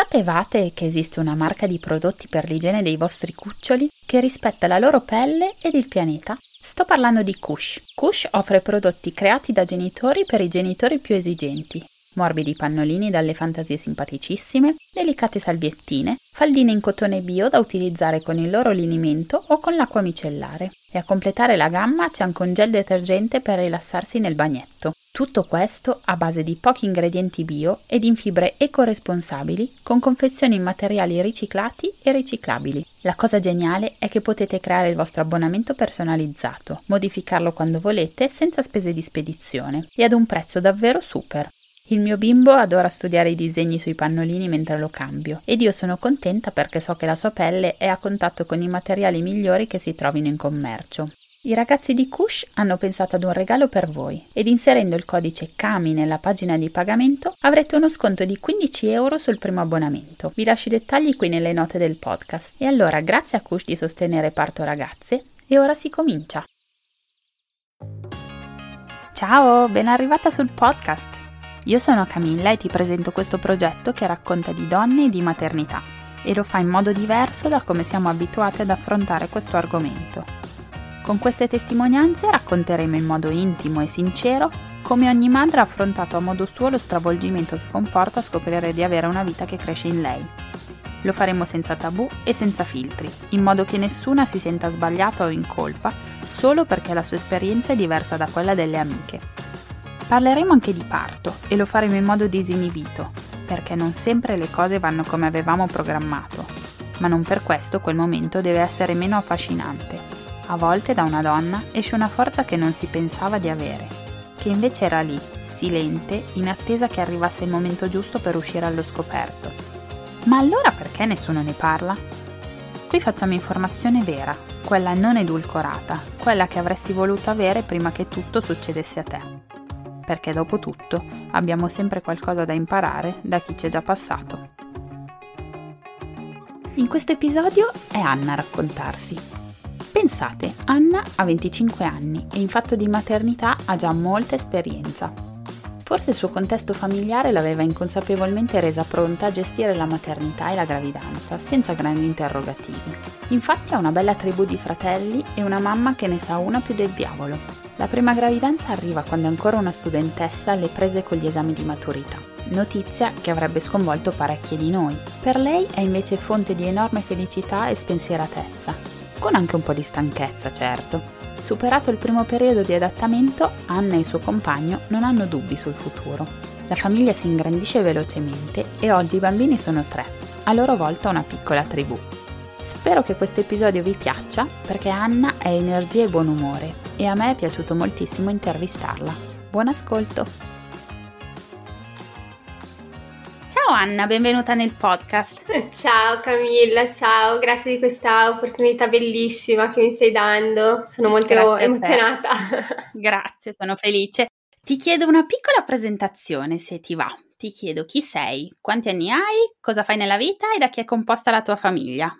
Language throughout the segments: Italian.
Sapevate che esiste una marca di prodotti per l'igiene dei vostri cuccioli che rispetta la loro pelle ed il pianeta? Sto parlando di Kush. Kush offre prodotti creati da genitori per i genitori più esigenti. Morbidi pannolini dalle fantasie simpaticissime, delicate salviettine, faldine in cotone bio da utilizzare con il loro linimento o con l'acqua micellare. E a completare la gamma c'è anche un gel detergente per rilassarsi nel bagnetto. Tutto questo a base di pochi ingredienti bio ed in fibre ecoresponsabili con confezioni in materiali riciclati e riciclabili. La cosa geniale è che potete creare il vostro abbonamento personalizzato, modificarlo quando volete senza spese di spedizione e ad un prezzo davvero super. Il mio bimbo adora studiare i disegni sui pannolini mentre lo cambio ed io sono contenta perché so che la sua pelle è a contatto con i materiali migliori che si trovino in commercio. I ragazzi di Kush hanno pensato ad un regalo per voi ed inserendo il codice CAMI nella pagina di pagamento avrete uno sconto di 15 euro sul primo abbonamento. Vi lascio i dettagli qui nelle note del podcast. E allora grazie a Kush di sostenere Parto Ragazze e ora si comincia. Ciao, ben arrivata sul podcast. Io sono Camilla e ti presento questo progetto che racconta di donne e di maternità e lo fa in modo diverso da come siamo abituati ad affrontare questo argomento. Con queste testimonianze racconteremo in modo intimo e sincero come ogni madre ha affrontato a modo suo lo stravolgimento che comporta scoprire di avere una vita che cresce in lei. Lo faremo senza tabù e senza filtri, in modo che nessuna si senta sbagliata o in colpa solo perché la sua esperienza è diversa da quella delle amiche. Parleremo anche di parto e lo faremo in modo disinibito, perché non sempre le cose vanno come avevamo programmato, ma non per questo quel momento deve essere meno affascinante. A volte da una donna esce una forza che non si pensava di avere, che invece era lì, silente, in attesa che arrivasse il momento giusto per uscire allo scoperto. Ma allora perché nessuno ne parla? Qui facciamo informazione vera, quella non edulcorata, quella che avresti voluto avere prima che tutto succedesse a te perché dopo tutto abbiamo sempre qualcosa da imparare da chi ci è già passato. In questo episodio è Anna a raccontarsi. Pensate, Anna ha 25 anni e in fatto di maternità ha già molta esperienza. Forse il suo contesto familiare l'aveva inconsapevolmente resa pronta a gestire la maternità e la gravidanza, senza grandi interrogativi. Infatti ha una bella tribù di fratelli e una mamma che ne sa una più del diavolo, la prima gravidanza arriva quando è ancora una studentessa alle prese con gli esami di maturità. Notizia che avrebbe sconvolto parecchie di noi. Per lei è invece fonte di enorme felicità e spensieratezza, con anche un po' di stanchezza, certo. Superato il primo periodo di adattamento, Anna e il suo compagno non hanno dubbi sul futuro. La famiglia si ingrandisce velocemente e oggi i bambini sono tre, a loro volta una piccola tribù. Spero che questo episodio vi piaccia perché Anna è energia e buon umore e a me è piaciuto moltissimo intervistarla. Buon ascolto! Ciao Anna, benvenuta nel podcast. Ciao Camilla, ciao, grazie di questa opportunità bellissima che mi stai dando. Sono molto grazie emozionata. Grazie, sono felice. Ti chiedo una piccola presentazione se ti va. Ti chiedo chi sei, quanti anni hai, cosa fai nella vita e da chi è composta la tua famiglia.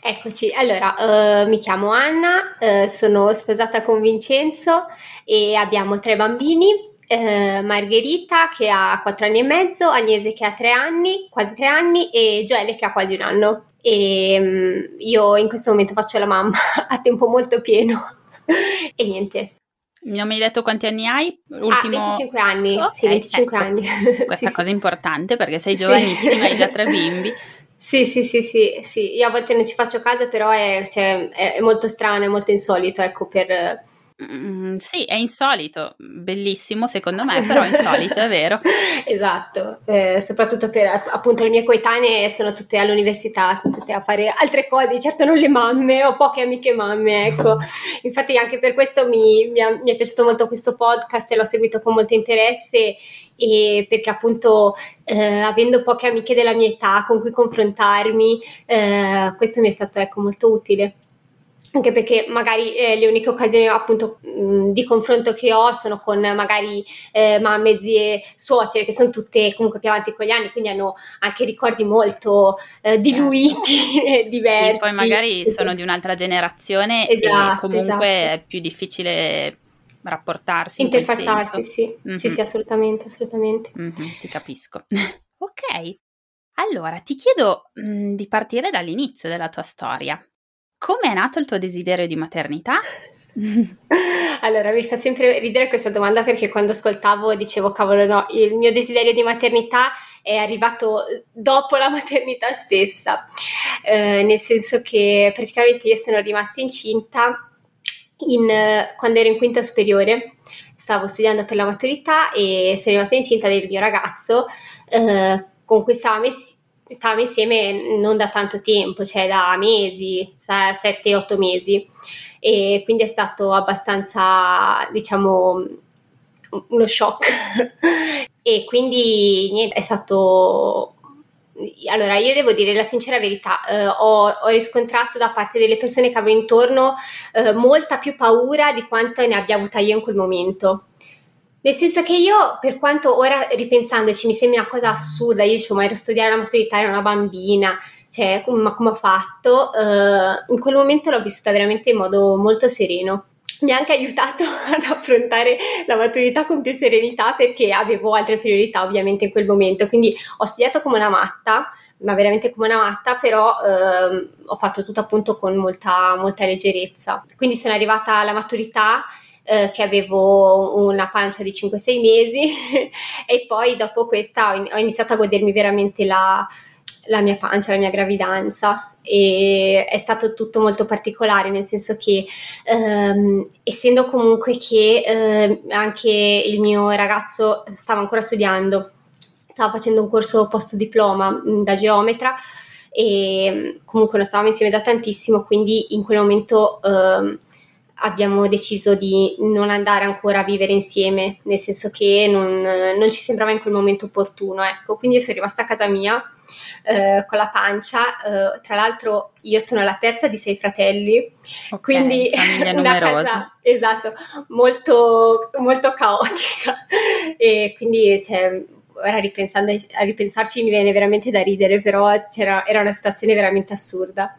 Eccoci, allora uh, mi chiamo Anna, uh, sono sposata con Vincenzo e abbiamo tre bambini, uh, Margherita che ha quattro anni e mezzo, Agnese che ha tre anni, quasi tre anni e Gioele che ha quasi un anno. E um, io in questo momento faccio la mamma a tempo molto pieno e niente. Mi hai detto quanti anni hai? Ultimo... Ah, 25 anni, okay, sì, 25 ecco. anni. Questa sì, cosa sì. importante perché sei giovanissima, sì. hai già tre bimbi. Sì, sì, sì, sì, sì, io a volte non ci faccio caso, però è, cioè, è molto strano, è molto insolito, ecco, per, Mm, sì, è insolito, bellissimo secondo me, però è insolito, è vero. esatto, eh, soprattutto per appunto le mie coetanee sono tutte all'università, sono tutte a fare altre cose, certo non le mamme, ho poche amiche mamme, ecco. Infatti anche per questo mi, mi, ha, mi è piaciuto molto questo podcast e l'ho seguito con molto interesse e perché appunto eh, avendo poche amiche della mia età con cui confrontarmi, eh, questo mi è stato ecco molto utile anche perché magari eh, le uniche occasioni appunto mh, di confronto che ho sono con magari eh, mamme, zie, suocere che sono tutte comunque più avanti con gli anni, quindi hanno anche ricordi molto eh, diluiti e diversi. Sì, poi magari sono di un'altra generazione esatto, e comunque esatto. è più difficile rapportarsi. Interfacciarsi, sì. Mm-hmm. sì, sì, assolutamente, assolutamente. Mm-hmm, ti capisco. ok, Allora, ti chiedo mh, mm, di partire dall'inizio della tua storia. Come è nato il tuo desiderio di maternità? allora, mi fa sempre ridere questa domanda perché quando ascoltavo dicevo, cavolo, no, il mio desiderio di maternità è arrivato dopo la maternità stessa, eh, nel senso che praticamente io sono rimasta incinta in, quando ero in quinta superiore, stavo studiando per la maturità e sono rimasta incinta del mio ragazzo eh, con cui stavamo, stavamo insieme non da tanto tempo, cioè da mesi, 7-8 mesi e quindi è stato abbastanza, diciamo, uno shock. e quindi niente, è stato allora, io devo dire la sincera verità, eh, ho, ho, riscontrato da parte delle persone che avevo intorno eh, molta più paura di quanto ne abbia avuta io in quel momento. Nel senso che io, per quanto ora ripensandoci mi sembra una cosa assurda, io dicevo, ma ero a studiare la maturità, ero una bambina, cioè, ma come ho fatto? Uh, in quel momento l'ho vissuta veramente in modo molto sereno. Mi ha anche aiutato ad affrontare la maturità con più serenità perché avevo altre priorità ovviamente in quel momento. Quindi ho studiato come una matta, ma veramente come una matta, però uh, ho fatto tutto appunto con molta, molta leggerezza. Quindi sono arrivata alla maturità eh, che avevo una pancia di 5-6 mesi. E poi dopo questa ho, in- ho, iniziato a godermi veramente la, la mia pancia, la mia gravidanza. E è stato tutto molto particolare nel senso che ehm, essendo comunque che eh, anche il mio ragazzo stava ancora studiando stava facendo un corso post diploma mm, da geometra e mm, comunque non stavamo insieme da tantissimo quindi in quel momento eh, abbiamo deciso di non andare ancora a vivere insieme nel senso che non, non ci sembrava in quel momento opportuno ecco quindi io sono rimasta a casa mia eh, con la pancia. Eh, tra l'altro, io sono la terza di sei fratelli, okay, quindi una casa esatto, molto, molto caotica. e quindi cioè, ora ripensando, a ripensarci mi viene veramente da ridere, però era una situazione veramente assurda.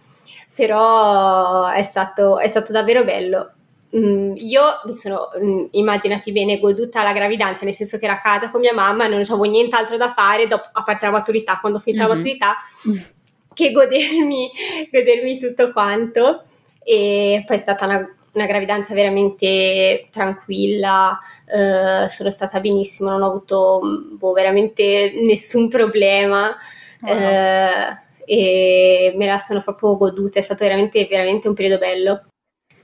Però è stato, è stato davvero bello Mm, io mi sono, mm, immaginati bene, goduta la gravidanza, nel senso che era a casa con mia mamma, non avevo nient'altro da fare, dopo, a parte la maturità, quando ho finito mm-hmm. la maturità, che godermi, godermi tutto quanto. E poi è stata una, una gravidanza veramente tranquilla, eh, sono stata benissimo, non ho avuto boh, veramente nessun problema. Wow. Eh, e me la sono proprio goduta, è stato veramente, veramente un periodo bello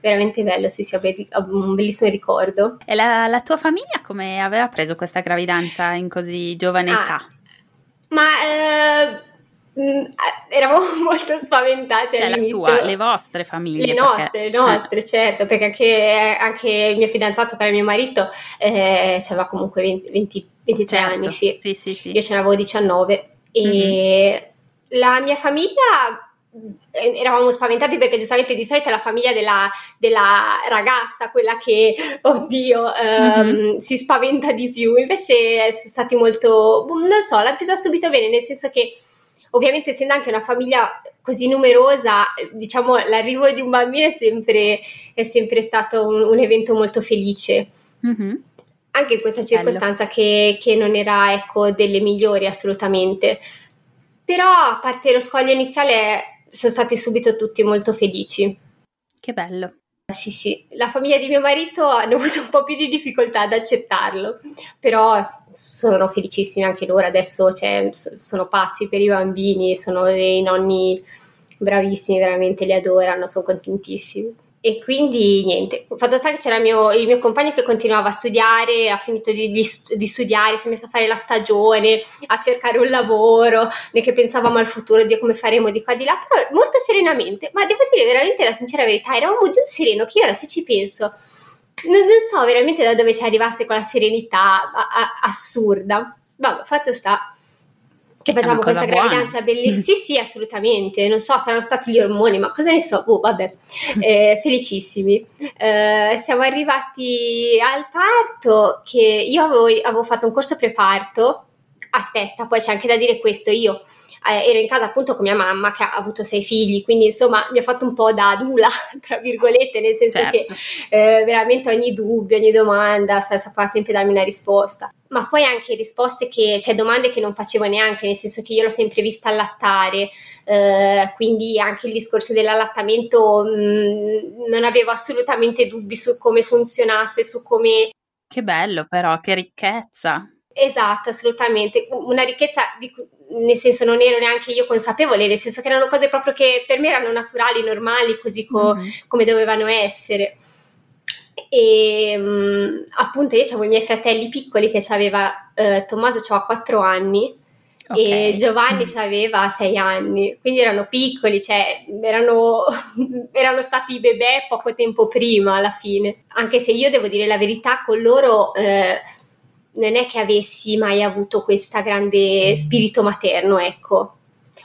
veramente bello, sì, sì, ho un bellissimo ricordo. E la, la, tua famiglia come aveva preso questa gravidanza in così giovane ah, età? Ma eh, mm, eravamo molto spaventate cioè, all'inizio. La tua, le vostre famiglie? Le nostre, perché... le nostre, eh. certo, perché anche, anche, il mio fidanzato, che era mio marito, eh, aveva comunque 20, 20, 23 certo. anni, sì. Sì, sì, sì. Io ce n'avevo 19 e mm-hmm. La mia famiglia eh, eravamo spaventati perché giustamente di solito è la famiglia della, della ragazza quella che, oddio, ehm, mm-hmm. si spaventa di più. Invece sono stati molto, boh, non so, l'ha presa subito bene, nel senso che ovviamente essendo anche una famiglia così numerosa, diciamo l'arrivo di un bambino è sempre, è sempre stato un, un, evento molto felice. Mm-hmm. Anche in questa circostanza che, che, non era ecco, delle migliori assolutamente. Però a parte lo scoglio iniziale sono stati subito tutti molto felici. Che bello. Sì, sì, la famiglia di mio marito hanno avuto un po' più di difficoltà ad accettarlo, però sono felicissimi anche loro, adesso cioè, sono pazzi per i bambini, sono dei nonni bravissimi, veramente li adorano, sono contentissimi. E quindi niente, fatto sta che c'era il mio, il mio, compagno che continuava a studiare, ha finito di, di, di, studiare, si è messo a fare la stagione, a cercare un lavoro, né che pensavamo al futuro di come faremo di qua di là, però molto serenamente, ma devo dire veramente la sincera verità, eravamo giù sereno che ora se ci penso, non, non so veramente da dove ci arrivasse quella serenità a, a, assurda. Vabbè, fatto sta, che facciamo questa buona. gravidanza bellissima. sì, sì, assolutamente. Non so, saranno stati gli ormoni, ma cosa ne so? Oh, vabbè, eh, felicissimi. Eh, siamo arrivati al parto che io avevo, avevo fatto un corso preparto. Aspetta, poi c'è anche da dire questo. Io eh, ero in casa appunto con mia mamma che ha avuto sei figli, quindi insomma mi ha fatto un po' da dula, tra virgolette, nel senso certo. che eh, veramente ogni dubbio, ogni domanda sapeva sempre darmi una risposta. Ma poi anche risposte che, cioè domande che non facevo neanche, nel senso che io l'ho sempre vista allattare, eh, quindi anche il discorso dell'allattamento mh, mm, non avevo assolutamente dubbi su come funzionasse, su come... Che bello però, che ricchezza! Esatto, assolutamente. Una ricchezza di cui, nel senso non ero neanche io consapevole, nel senso che erano cose proprio che per me erano naturali, normali, così co- mm-hmm. come dovevano essere. E um, appunto io avevo i miei fratelli piccoli che aveva, eh, Tommaso aveva 4 anni okay. e Giovanni aveva 6 anni, quindi erano piccoli, cioè erano, erano stati bebè poco tempo prima alla fine, anche se io devo dire la verità con loro... Eh, non è che avessi mai avuto questo grande spirito materno, ecco.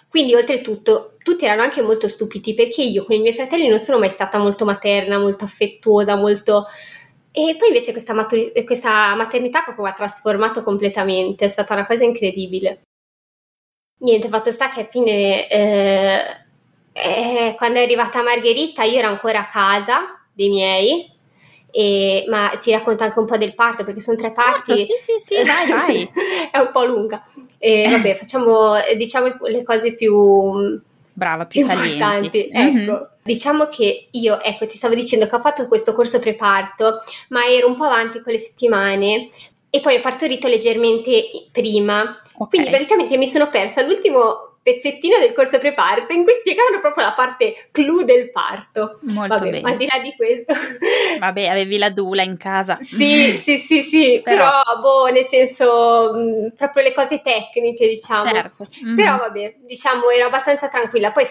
Quindi, oltretutto, tutti erano anche molto stupiti perché io con i miei fratelli non sono mai stata molto materna, molto affettuosa, molto. E poi invece questa, maturi- questa maternità proprio mi ha trasformato completamente, è stata una cosa incredibile. Niente, fatto sta che a fine, eh, eh, quando è arrivata Margherita, io ero ancora a casa dei miei e, ma ti racconta anche un po' del parto perché sono tre parti. Certo, sì, sì, sì, vai, vai. sì, è un po' lunga. E, vabbè, facciamo diciamo le cose più, Brava, più, più importanti. Mm-hmm. Ecco, diciamo che io, ecco, ti stavo dicendo che ho fatto questo corso preparto, ma ero un po' avanti con le settimane e poi ho partorito leggermente prima. Okay. Quindi praticamente mi sono persa l'ultimo pezzettino del corso preparto in cui spiegavano proprio la parte clou del parto. Molto Vabbè, bene. Ma al di là di questo... Vabbè, avevi la dula in casa. Sì, sì, sì, sì, però, però boh, nel senso, mh, proprio le cose tecniche, diciamo. Certo. Mm-hmm. Però vabbè, diciamo, ero abbastanza tranquilla. Poi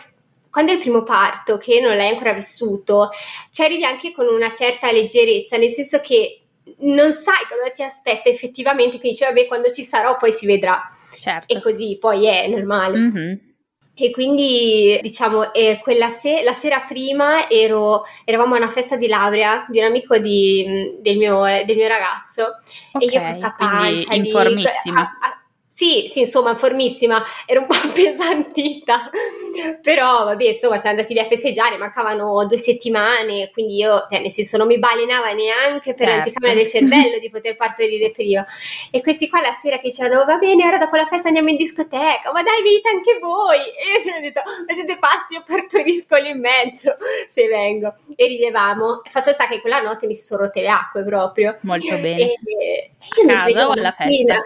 quando è il primo parto, che non l'hai ancora vissuto, ci arrivi anche con una certa leggerezza, nel senso che non sai cosa ti aspetta effettivamente, quindi dici, vabbè, quando ci sarò poi si vedrà. Certo. E così poi è normale. Mm-hmm. E quindi, diciamo, eh, quella se- la sera prima ero, eravamo a una festa di laurea di un amico di, del, mio, del, mio, ragazzo okay, e io questa pancia informissima. Di, a, a, sì, sì, insomma, formissima, ero un po' appesantita, però vabbè, insomma, siamo andati lì a festeggiare, mancavano due settimane, quindi io, cioè, nel senso, non mi balenava neanche per certo. l'anticamera del cervello di poter partorire prima. E questi qua la sera che dicevano, va bene, ora dopo la festa andiamo in discoteca, ma dai, venite anche voi! E io ho detto, ma siete pazzi, io partorisco lì in mezzo, se vengo. E ridevamo. Fatto sta che quella notte mi si sono rotte le acque proprio. Molto bene. E, e io mi sveglio alla festa?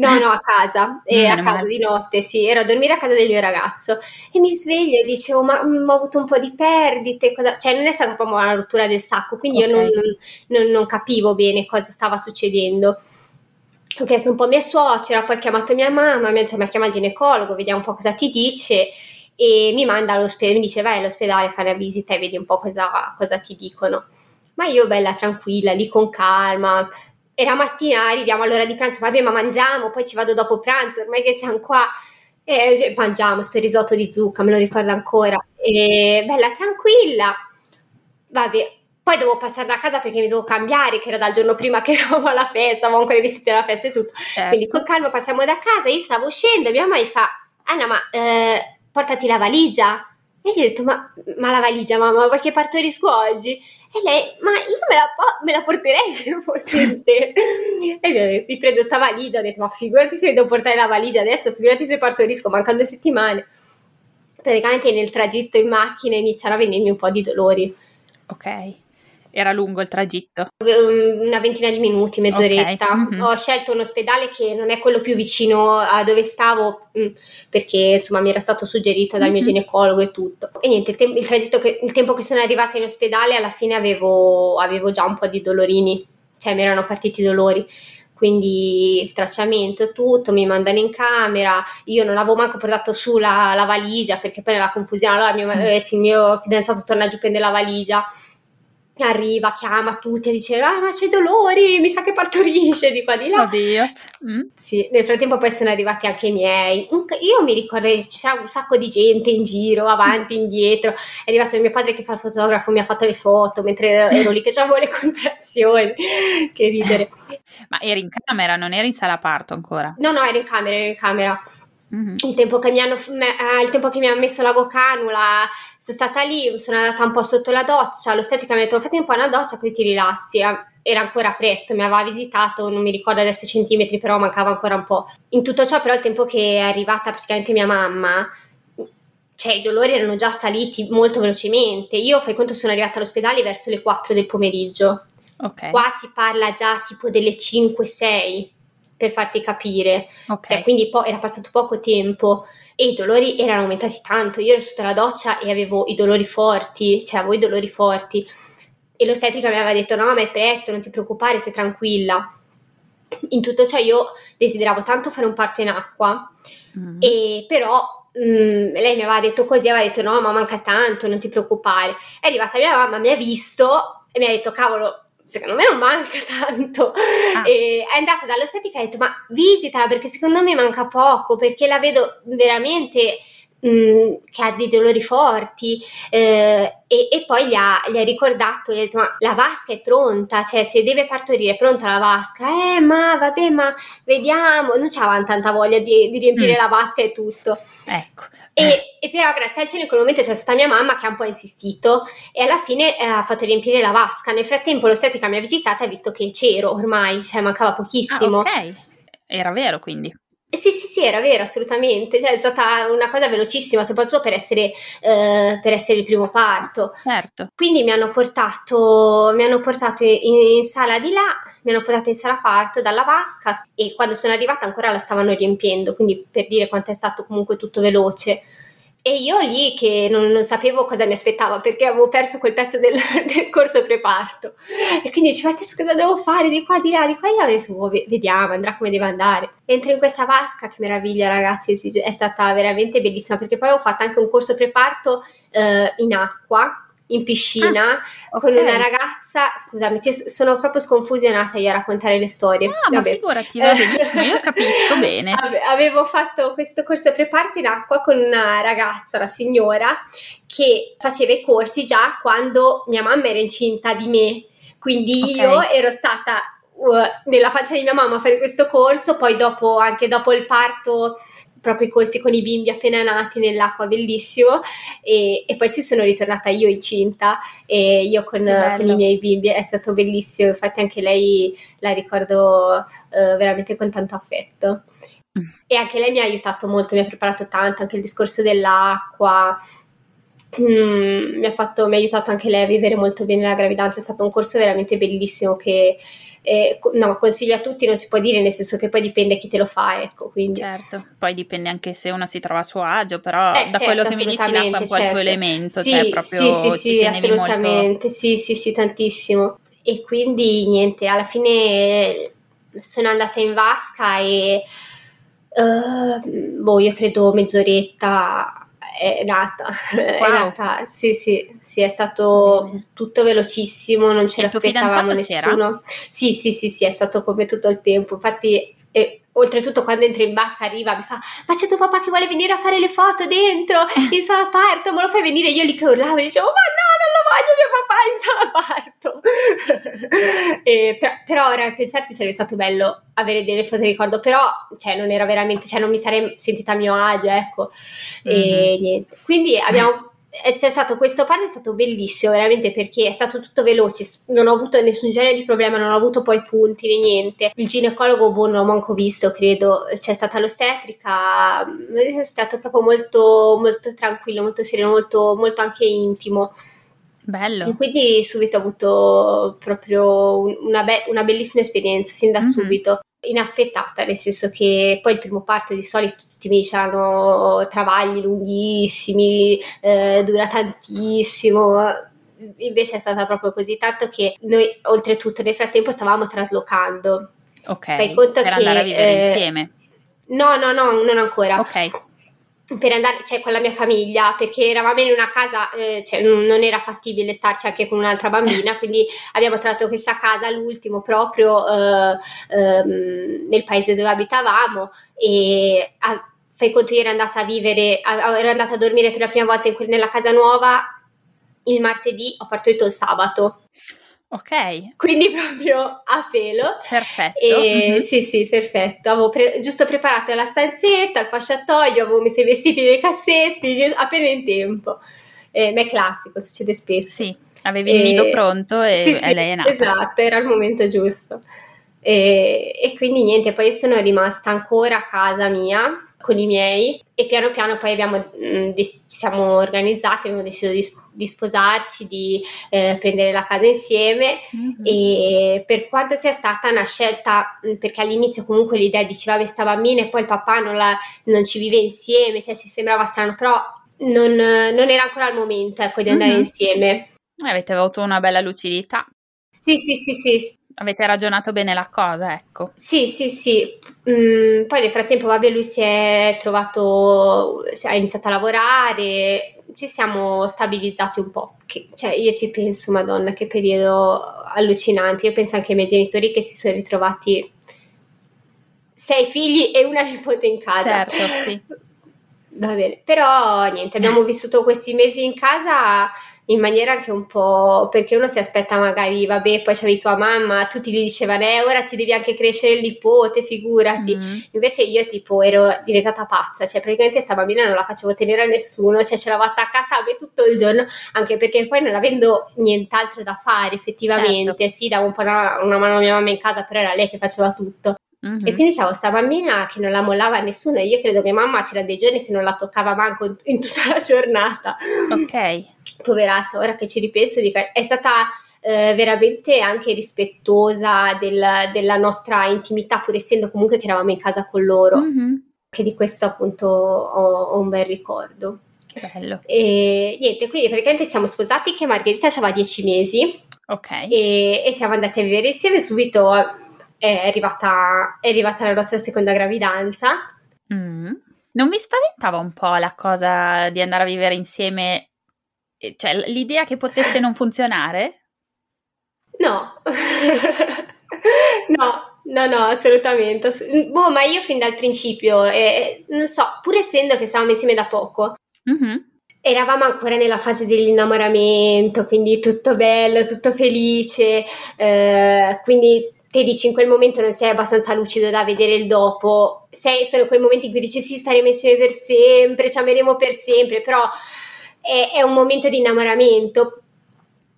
No, no, a casa, eh, a casa di notte, sì, ero a dormire a casa del mio ragazzo e mi sveglio e dicevo, ma mh, mm, ho avuto un po' di perdite, cosa... cioè non è stata proprio una rottura del sacco, quindi okay. io non, non, non, capivo bene cosa stava succedendo. Ho chiesto un po' a mia suocera, poi ho chiamato mia mamma, mi ha chiamato il ginecologo, vediamo un po' cosa ti dice e mi manda all'ospedale, mi dice vai all'ospedale a fare la visita e vedi un po' cosa, cosa ti dicono. Ma io bella tranquilla, lì con calma, era mattina, arriviamo all'ora di pranzo, vabbè ma mangiamo, poi ci vado dopo pranzo, ormai che siamo qua, e mangiamo sto risotto di zucca, me lo ricordo ancora, e bella tranquilla, vabbè, poi dovevo passare a casa perché mi dovevo cambiare, che era dal giorno prima che ero alla festa, avevo ancora i vestiti della festa e tutto, certo. quindi con calma passiamo da casa, io stavo uscendo, mia mamma mi fa, Anna ma eh, portati la valigia, e io ho detto, ma, ma la valigia mamma, vuoi che partorisco oggi? E lei, ma io me la, po- me la porterei se fosse te. e io mi prendo sta valigia, ho detto, ma figurati se devo portare la valigia adesso, figurati se partorisco, mancano settimane. Praticamente nel tragitto in macchina iniziano a venirmi un po' di dolori. Ok. Era lungo il tragitto? Una ventina di minuti, mezz'oretta. Okay. Mm-hmm. Ho scelto un ospedale che non è quello più vicino a dove stavo mm, perché insomma mi era stato suggerito dal mm-hmm. mio ginecologo e tutto. E niente, il, te- il tragitto che, il tempo che sono arrivata in ospedale alla fine avevo, avevo già un po' di dolorini, cioè mi erano partiti i dolori quindi tracciamento e tutto, mi mandano in camera, io non avevo manco portato su la, la valigia perché poi nella confusione, allora mio, eh, sì, il mio fidanzato torna giù, prende la valigia arriva, chiama tutti e dice ah ma c'è dolori, mi sa che partorisce di qua di là. Oddio. Mm. Sì, nel frattempo poi sono arrivati anche i miei. Io mi ricordo c'era un sacco di gente in giro, avanti, indietro. È arrivato mio padre che fa il fotografo, mi ha fatto le foto mentre ero, ero lì che avevo le contrazioni. che ridere. Ma eri in camera, non eri in sala parto ancora? No, no, ero in camera, ero in camera. Mm-hmm. Il, tempo che mi hanno, eh, il tempo che mi hanno messo la gocanula, sono stata lì, sono andata un po' sotto la doccia, l'ostetrica mi ha detto fatti un po' una doccia così ti rilassi. Era ancora presto, mi aveva visitato, non mi ricordo adesso i centimetri, però mancava ancora un po'. In tutto ciò però il tempo che è arrivata praticamente mia mamma, cioè i dolori erano già saliti molto velocemente. Io fai conto sono arrivata all'ospedale verso le 4 del pomeriggio. Okay. Qua si parla già tipo delle 5-6 per farti capire. Okay. Cioè, quindi po- era passato poco tempo e i dolori erano aumentati tanto. Io ero sotto la doccia e avevo i dolori forti, cioè avevo i dolori forti. E l'ostetrica mi aveva detto: No, ma è presto, non ti preoccupare, stai tranquilla. In tutto ciò, io desideravo tanto fare un parto in acqua, mm. e però mm, lei mi aveva detto così, aveva detto no, ma manca tanto, non ti preoccupare. È arrivata mia mamma, mi ha visto e mi ha detto cavolo, secondo me non manca tanto. Ah. È andata dall'ostetica e ha detto: Ma visitala perché secondo me manca poco, perché la vedo veramente. Mm, che ha dei dolori forti eh, e, e, poi gli ha, gli ha ricordato, gli ha detto ma la vasca è pronta, cioè se deve partorire è pronta la vasca, eh ma vabbè ma vediamo, non c'avevano tanta voglia di, di riempire mm. la vasca e tutto. Ecco. E, e, però grazie al cielo in quel momento c'è stata mia mamma che ha un po' insistito e alla fine eh, ha fatto riempire la vasca. Nel frattempo l'ostetrica mi ha visitata e ha visto che c'ero ormai, cioè mancava pochissimo. Ah, ok, era vero quindi. Sì, sì, sì, era vero, assolutamente. Cioè, è stata una cosa velocissima, soprattutto per essere, eh, per essere il primo parto. Certo. Quindi mi hanno portato, mi hanno portato in, in, sala di là, mi hanno portato in sala parto dalla vasca e quando sono arrivata ancora la stavano riempiendo, quindi per dire quanto è stato comunque tutto veloce. E io lì che non, non, sapevo cosa mi aspettava perché avevo perso quel pezzo del, del corso preparto. E quindi dicevo, adesso cosa devo fare di qua, di là, di qua, di. Adesso oh, vediamo, andrà come deve andare. Entro in questa vasca, che meraviglia ragazzi, è stata veramente bellissima perché poi ho fatto anche un corso preparto eh, in acqua in piscina ah, okay. con una ragazza. Scusami, ti, sono proprio sconfusionata io a raccontare le storie. Ah, ma figurati, va benissimo, io capisco bene. Avevo fatto questo corso preparto in acqua con una ragazza, una signora, che faceva i corsi già quando mia mamma era incinta di me. Quindi okay. io ero stata uh, nella faccia di mia mamma a fare questo corso, poi dopo, anche dopo il parto proprio i corsi con i bimbi appena nati nell'acqua, bellissimo. E, e, poi ci sono ritornata io incinta e io con, con, i miei bimbi, è stato bellissimo. Infatti, anche lei la ricordo uh, veramente con tanto affetto. Mm. E anche lei mi ha aiutato molto, mi ha preparato tanto anche il discorso dell'acqua. Mm, mi, ha fatto, mi ha aiutato anche lei a vivere molto bene la gravidanza. È stato un corso veramente bellissimo che eh, no, consiglio a tutti non si può dire, nel senso che poi dipende chi te lo fa, ecco. Quindi. Certo, poi dipende anche se uno si trova a suo agio, però eh, da certo, quello che mi dici l'acqua è un po' certo. il tuo elemento, sì, cioè proprio sì, sì, sì, assolutamente, molto... sì, sì, sì, tantissimo. E quindi niente, alla fine sono andata in vasca e uh, boh, io credo mezz'oretta è nata, wow. è nata, sì, sì, sì, è stato tutto velocissimo, non ce l'aspettavamo nessuno. Sì, sì, sì, sì, è stato come tutto il tempo. Infatti, e, oltretutto quando entro in vasca arriva mi fa ma c'è tuo papà che vuole venire a fare le foto dentro? In sala parto me lo fai venire? Io lì che urlavo e dicevo ma no non lo voglio mio papà in sala parto. E, però, però ora a pensarci sarebbe stato bello avere delle foto di ricordo però cioè non era veramente cioè non mi sarei sentita a mio agio ecco. Mm-hmm. e niente. Quindi abbiamo c'è stato questo parto è stato bellissimo veramente perché è stato tutto veloce non ho avuto nessun genere di problema non ho avuto poi punti né niente il ginecologo boh non l'ho manco visto credo c'è stata l'ostetrica è stato proprio molto molto tranquillo molto sereno molto, molto anche intimo Bello. E quindi subito ho avuto proprio una, be- una bellissima esperienza, sin da mm-hmm. subito inaspettata, nel senso che poi il primo parto di solito tutti mi dicevano travagli lunghissimi, eh, dura tantissimo, invece è stata proprio così tanto che noi oltretutto nel frattempo stavamo traslocando. Ok, Fai conto per che, andare a vivere eh, insieme? No, no, no, non ancora. Ok per andare cioè, con la mia famiglia perché eravamo in una casa, eh, cioè, non era fattibile starci anche con un'altra bambina, quindi abbiamo trovato questa casa, l'ultimo proprio eh, ehm, nel paese dove abitavamo e a, fai conto io ero andata a vivere, a, ero andata a dormire per la prima volta in, nella casa nuova il martedì, ho partorito il sabato. Ok. Quindi proprio a pelo. Perfetto. E, mm-hmm. Sì, sì, perfetto. Avevo pre- giusto preparato la stanzetta, il fasciatoio, avevo messo i vestiti nei cassetti, appena in tempo. Eh, ma è classico, succede spesso. Sì, avevi il nido pronto e, sì, sì, lei è nata. Esatto, era il momento giusto. E, e quindi niente, poi sono rimasta ancora a casa mia con i miei e piano piano poi abbiamo, mh, mm, ci siamo organizzati, abbiamo deciso di, di sposarci, di eh, prendere la casa insieme mm-hmm. e per quanto sia stata una scelta, mm, perché all'inizio comunque l'idea diceva questa bambina e poi il papà non, la, non ci vive insieme, cioè si sembrava strano, però non, non era ancora il momento ecco, di andare mm-hmm. insieme. Avete avuto una bella lucidità. Sì, sì, sì, sì, Avete ragionato bene la cosa, ecco. Sì, sì, sì. Mm, poi nel frattempo, vabbè, lui si è trovato, ha iniziato a lavorare, ci siamo stabilizzati un po'. Che, cioè, io ci penso, madonna, che periodo allucinante. Io penso anche ai miei genitori che si sono ritrovati sei figli e una nipote in casa. Certo, sì. Va bene, però niente, abbiamo vissuto questi mesi in casa in maniera anche un po' perché uno si aspetta magari, vabbè, poi c'avevi tua mamma, tutti gli dicevano, eh, ora ti devi anche crescere il nipote, figurati. Mm. Invece io tipo ero diventata pazza, cioè praticamente questa bambina non la facevo tenere a nessuno, cioè ce l'avevo attaccata a me tutto il giorno, anche perché poi non avendo nient'altro da fare effettivamente, certo. sì, davo un po' una, una mano a mia mamma in casa, però era lei che faceva tutto. Mm-hmm. E quindi c'avevo questa bambina che non la mollava nessuno e io credo che mamma c'era dei giorni che non la toccava manco in, in tutta la giornata. Ok. Poveraccia, ora che ci ripenso dico, è stata eh, veramente anche rispettosa del, della nostra intimità pur essendo comunque che eravamo in casa con loro. Mm-hmm. Che di questo appunto ho, ho un bel ricordo. Che bello. E niente, quindi praticamente siamo sposati che Margherita aveva dieci mesi. Ok. E, e siamo andati a vivere insieme subito è arrivata, è arrivata la nostra seconda gravidanza. Mm. Non vi spaventava un po' la cosa di andare a vivere insieme? Cioè, l'idea che potesse non funzionare? No, no, no, no, assolutamente. Boh, ma io fin dal principio, eh, non so, pur essendo che stavamo insieme da poco, mm-hmm. eravamo ancora nella fase dell'innamoramento, quindi tutto bello, tutto felice, eh, quindi te dici in quel momento non sei abbastanza lucido da vedere il dopo, sei, sono quei momenti in cui dici sì, staremo insieme per sempre, ci ameremo per sempre, però è, è un momento di innamoramento.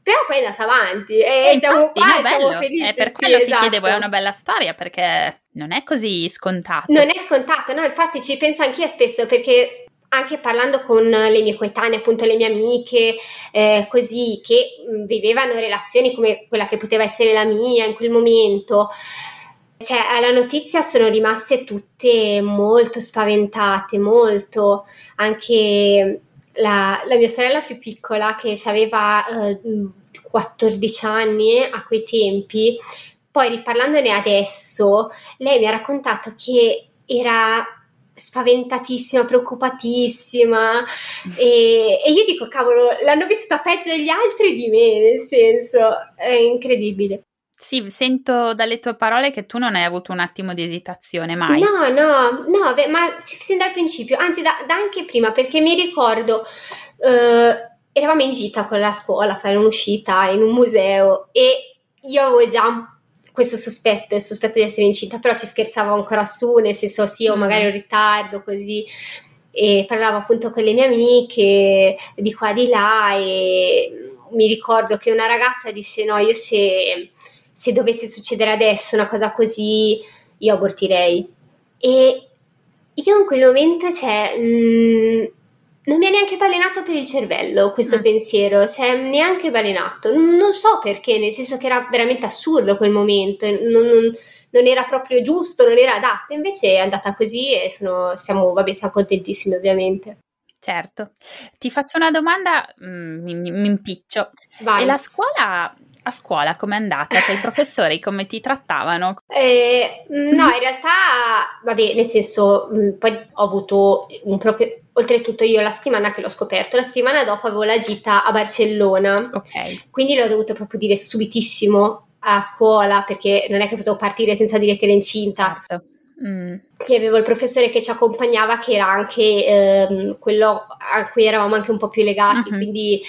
Però poi è andata avanti e, e siamo qua no, siamo felici. È per quello sì, ti esatto. chiedevo, è una bella storia perché non è così scontato. Non è scontato, no, infatti ci penso anch'io spesso perché anche parlando con le mie coetanee, appunto le mie amiche, eh, così, che mh, vivevano relazioni come quella che poteva essere la mia in quel momento, cioè alla notizia sono rimaste tutte molto spaventate, molto, anche la, la mia sorella più piccola che aveva eh, 14 anni a quei tempi, poi riparlandone adesso, lei mi ha raccontato che era spaventatissima, preoccupatissima e, e, io dico cavolo l'hanno vissuta peggio gli altri di me nel senso è incredibile sì, sento dalle tue parole che tu non hai avuto un attimo di esitazione mai. No, no, no, beh, ma sin dal principio, anzi da, da anche prima, perché mi ricordo, eh, eravamo in gita con la scuola a fare un'uscita in un museo e io avevo già un questo sospetto, il sospetto di essere incinta, però ci scherzavo ancora su, nel senso sì, o magari un mm. ritardo, così. E parlavo appunto con le mie amiche di qua di là e mi ricordo che una ragazza disse no, io se, se dovesse succedere adesso una cosa così, io abortirei. E io in quel momento, cioè, mh, mm, non mi è neanche balenato per il cervello questo mm. pensiero, cioè neanche balenato. Non so perché, nel senso che era veramente assurdo quel momento, non, non, non era proprio giusto, non era adatto. Invece è andata così e sono, siamo, vabbè, siamo contentissimi ovviamente. Certo. Ti faccio una domanda, mm, mi, mi impiccio. Vai. E la scuola a scuola com'è andata? Cioè i professori come ti trattavano? Eh, no, in realtà, vabbè, nel senso, mh, poi ho avuto un professore, oltretutto io la settimana che l'ho scoperto, la settimana dopo avevo la gita a Barcellona, ok. quindi l'ho dovuto proprio dire subitissimo a scuola perché non è che potevo partire senza dire che ero incinta. Certo. Mm. Che avevo il professore che ci accompagnava, che era anche ehm, quello a cui eravamo anche un po' più legati, uh-huh. quindi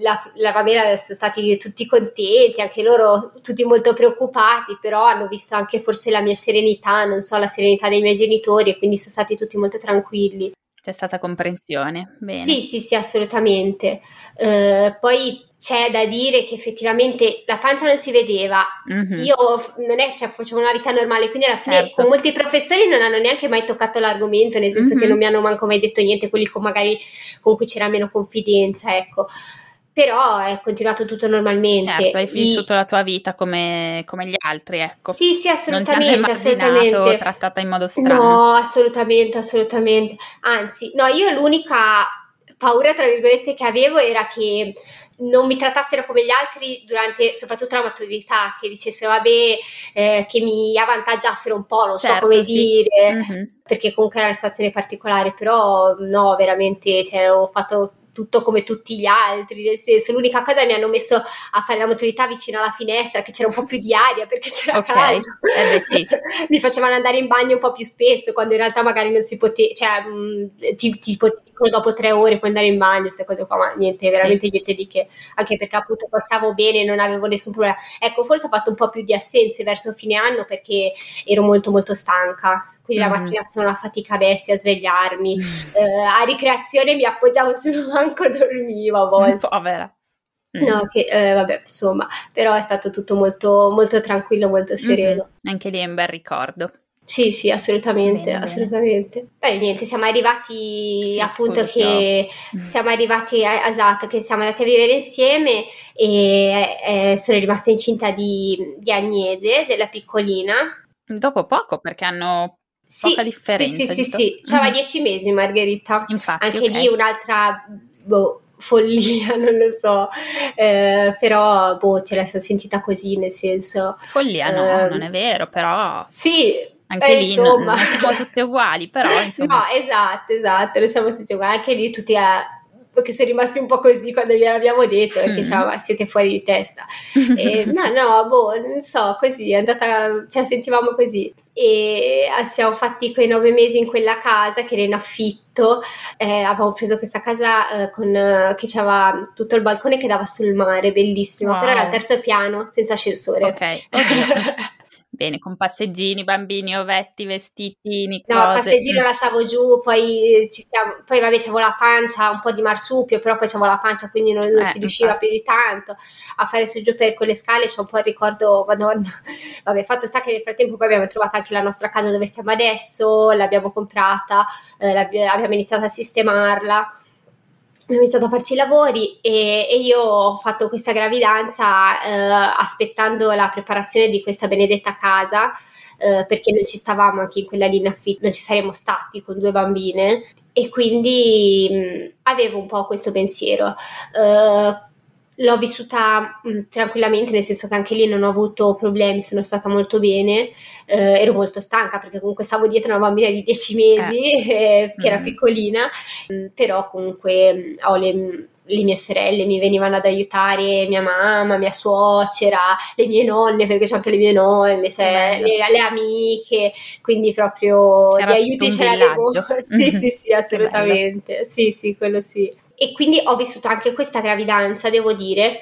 la, la famiglia sono stati tutti contenti, anche loro tutti molto preoccupati, però hanno visto anche forse la mia serenità, non so, la serenità dei miei genitori e quindi sono stati tutti molto tranquilli. C'è stata comprensione. Bene. Sì, sì, sì, assolutamente. Uh, poi c'è da dire che effettivamente la pancia non si vedeva. Mm-hmm. Io non è, cioè, facevo una vita normale, quindi alla fine certo. con molti professori non hanno neanche mai toccato l'argomento, nel senso mm-hmm. che non mi hanno manco mai detto niente, quelli con magari con cui c'era meno confidenza, ecco però è continuato tutto normalmente. Certo, hai vissuto I... la tua vita come, come, gli altri, ecco. Sì, sì, assolutamente, non assolutamente. trattata in modo strano. No, assolutamente, assolutamente. Anzi, no, io l'unica paura, tra virgolette, che avevo era che non mi trattassero come gli altri durante soprattutto la maturità, che dicessero vabbè, eh, che mi avvantaggiassero un po', non certo, so come sì. dire, mm-hmm. perché comunque era una situazione particolare, però no, veramente, cioè, ho fatto tutto come tutti gli altri, nel senso l'unica cosa mi hanno messo a fare la maturità vicino alla finestra che c'era un po' più di aria perché c'era okay. caldo. Eh beh, sì. mi facevano andare in bagno un po' più spesso quando in realtà magari non si poteva, cioè mh, ti, ti dicono dopo tre ore puoi andare in bagno, cose qua, ma niente, veramente sì. niente di che, anche perché appunto stavo bene, non avevo nessun problema. Ecco, forse ho fatto un po' più di assenze verso fine anno perché ero molto molto stanca quindi la mattina sono una fatica bestia a svegliarmi. Eh, a ricreazione mi appoggiavo sul banco e dormivo a volte. Povera. Mm. No, che eh, vabbè, insomma, però è stato tutto molto, molto tranquillo, molto mm-hmm. sereno. Mm-hmm. Anche lì è un bel ricordo. Sì, sì, assolutamente, bene, assolutamente. Beh, niente, siamo arrivati sì, appunto scusa. che siamo arrivati a, esatto, che siamo andati a vivere insieme e eh, sono rimasta incinta di, di Agnese, della piccolina. Dopo poco, perché hanno sì, poca differenza. Sì, sì, sì, sì. C'aveva mm-hmm. dieci mesi Margherita. Infatti, Anche okay. lì un'altra boh, follia, non lo so, eh, però boh, ce l'ha sentita così, nel senso... Follia no, eh, non è vero, però... Sì, anche eh, lì insomma. non, siamo tutte uguali, però insomma... No, esatto, esatto, non siamo tutti uguali, anche lì tutti a che sono rimasti un po' così quando gliel'abbiamo detto, perché mm. diciamo, siete fuori di testa. E, no, no, boh, non so, così, è andata, la sentivamo così e eh, siamo fatti quei nove mesi in quella casa che era in affitto. Eh, avevamo preso questa casa eh, con, che aveva tutto il balcone che dava sul mare, bellissimo, wow. però era al terzo piano, senza ascensore. Ok. Bene, con passeggini, bambini, ovetti, vestitini. No, cose. passeggino lasciavo giù, poi ci stiamo, poi vabbè c'avevo la pancia, un po' di marsupio, però poi c'avevo la pancia, quindi non, non eh, si riusciva infatti. più di tanto a fare su giù per quelle scale, c'è un po' il ricordo, madonna. Vabbè, fatto sta che nel frattempo poi abbiamo trovato anche la nostra casa dove siamo adesso, l'abbiamo comprata, eh, abbiamo iniziato a sistemarla abbiamo iniziato a farci i lavori e, e, io ho fatto questa gravidanza eh, aspettando la preparazione di questa benedetta casa eh, perché non ci stavamo anche in quella linea affitto, non ci saremmo stati con due bambine e quindi mh, avevo un po' questo pensiero. Uh, l'ho vissuta mh, tranquillamente, nel senso che anche lì non ho avuto problemi, sono stata molto bene, eh, ero molto stanca perché comunque stavo dietro una bambina di 10 mesi eh. Eh, che mm. era piccolina, mh, però comunque ho le, le mie sorelle mi venivano ad aiutare, mia mamma, mia suocera, le mie nonne, perché c'ho anche le mie nonne, cioè, le, le, amiche, quindi proprio Era gli aiuti ce l'avevo. sì, sì, sì, assolutamente. Sì, sì, quello sì e quindi ho vissuto anche questa gravidanza, devo dire,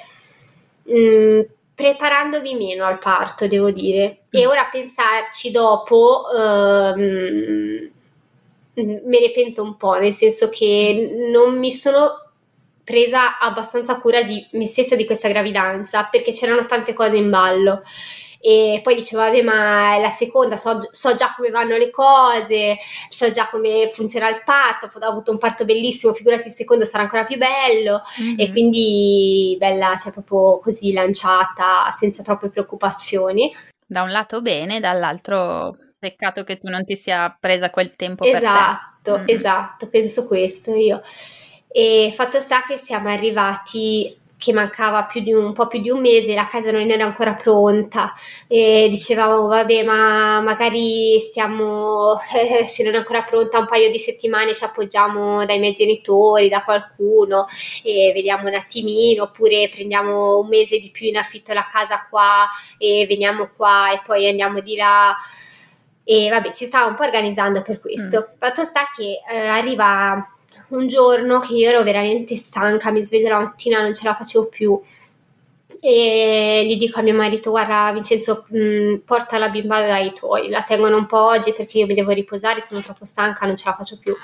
mh, mm, preparandomi meno al parto, devo dire. E mm. ora pensarci dopo ehm, me ne pento un po', nel senso che non mi sono presa abbastanza cura di me stessa di questa gravidanza perché c'erano tante cose in ballo e poi dicevo vabbè ma la seconda so, so, già come vanno le cose so già come funziona il parto ho avuto un parto bellissimo figurati il secondo sarà ancora più bello. Mm-hmm. e quindi bella cioè proprio così lanciata senza troppe preoccupazioni. Da un lato bene dall'altro peccato che tu non ti sia presa quel tempo esatto esatto penso questo io. E fatto sta che siamo arrivati che mancava più di un, un, po' più di un mese, la casa non era ancora pronta e dicevamo vabbè ma magari stiamo, eh, se non è ancora pronta un paio di settimane ci appoggiamo dai miei genitori, da qualcuno e vediamo un attimino oppure prendiamo un mese di più in affitto la casa qua e veniamo qua e poi andiamo di là e vabbè ci stavo un po' organizzando per questo. Mm. Fatto sta che eh, arriva un giorno che io ero veramente stanca, mi sveglio la mattina, non ce la facevo più. E gli dico a mio marito guarda Vincenzo mh, mm, porta la bimba dai tuoi la tengono un po' oggi perché io mi devo riposare sono troppo stanca non ce la faccio più.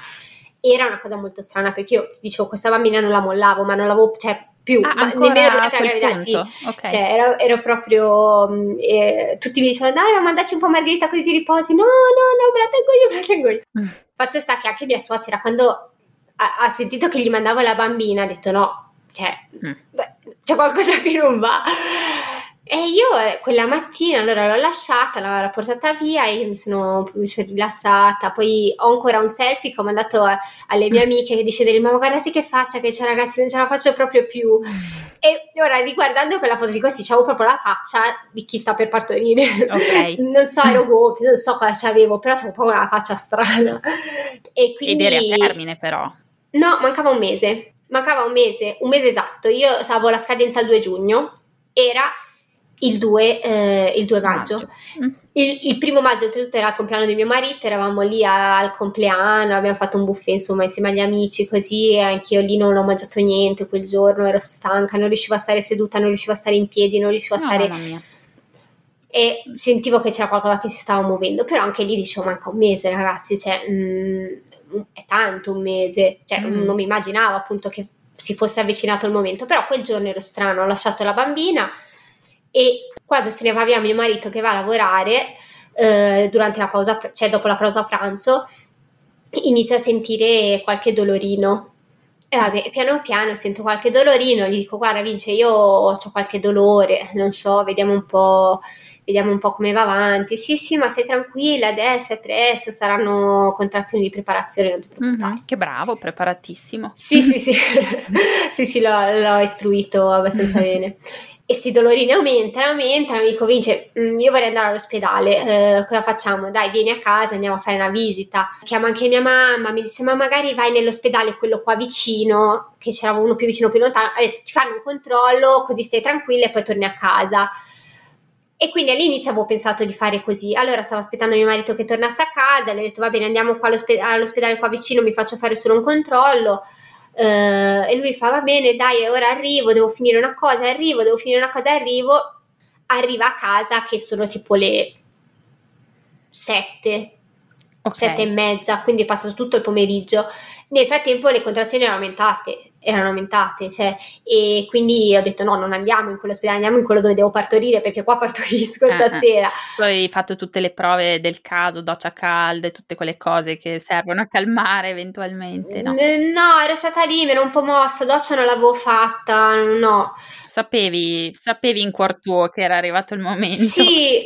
Era una cosa molto strana perché io ti dicevo questa bambina non la mollavo ma non l'avevo cioè più ah, ma nemmeno durante la gravidanza sì. okay. cioè, ero, ero, proprio eh, tutti mi dicevano dai ma mandaci un po' Margherita così ti riposi. No no no me la tengo io me la tengo io. Fatto sta che anche mia suocera quando ha, ha sentito che gli mandavo la bambina ha detto no cioè mm. beh, c'è qualcosa che non va. E io eh, quella mattina allora l'ho lasciata, l'ho, portata via e mi sono, mi sono, rilassata. Poi ho ancora un selfie che ho mandato a, alle mie amiche che dice mamma guardate che faccia che c'è ragazzi non ce la faccio proprio più. E ora riguardando quella foto di questi c'avevo proprio la faccia di chi sta per partorire. Okay. non so, ero gonfia, non so cosa c'avevo, però c'avevo proprio una faccia strana. E quindi... Ed eri a termine però. No, mancava un mese mancava un mese, un mese esatto, io avevo la scadenza il 2 giugno, era il 2, eh, il 2 maggio. maggio. Mm. Il, il, primo maggio, oltretutto, era il compleanno di mio marito, eravamo lì al compleanno, abbiamo fatto un buffet insomma insieme agli amici, così anch'io lì non ho mangiato niente quel giorno, ero stanca, non riuscivo a stare seduta, non riuscivo a stare in piedi, non riuscivo a stare... No, e sentivo che c'era qualcosa che si stava muovendo, però anche lì dicevo manca un mese ragazzi, cioè mh, mm, è tanto un mese, cioè mm. non mi immaginavo appunto che si fosse avvicinato il momento, però quel giorno ero strano, ho lasciato la bambina e quando se ne va via mio marito che va a lavorare, eh, durante la pausa, cioè dopo la pausa pranzo, inizio a sentire qualche dolorino. E vabbè, piano piano sento qualche dolorino, gli dico guarda Vince, io ho qualche dolore, non so, vediamo un po' vediamo un po' come va avanti. Sì, sì, ma stai tranquilla, adesso è presto, saranno contrazioni di preparazione, non ti preoccupare. Mm-hmm, che bravo, preparatissimo. Sì, sì, sì, sì, sì, l'ho, l'ho istruito abbastanza bene e sti dolorini aumentano, aumentano, mi dico Vince, mm, io vorrei andare all'ospedale, eh, cosa facciamo? Dai, vieni a casa, andiamo a fare una visita. Chiamo anche mia mamma, mi dice ma magari vai nell'ospedale, quello qua vicino, che c'era uno più vicino, più lontano, ha detto ti fanno un controllo, così stai tranquilla e poi torni a casa. E quindi all'inizio avevo pensato di fare così. Allora stavo aspettando mio marito che tornasse a casa, le ho detto va bene, andiamo qua all'ospedale, all'ospedale qua vicino, mi faccio fare solo un controllo. Uh, e lui fa va bene, dai, ora arrivo, devo finire una cosa, arrivo, devo finire una cosa, arrivo. Arriva a casa che sono tipo le sette, okay. sette e mezza, quindi è passato tutto il pomeriggio. Nel frattempo le contrazioni erano aumentate erano aumentate, cioè, e quindi ho detto no, non andiamo in quell'ospedale, andiamo in quello dove devo partorire perché qua partorisco eh, stasera. Eh. Poi hai fatto tutte le prove del caso, doccia calda e tutte quelle cose che servono a calmare eventualmente, no? N- no, ero stata lì, mi ero un po' mossa, doccia non l'avevo fatta, no. Sapevi, sapevi in cuor tuo che era arrivato il momento. Sì,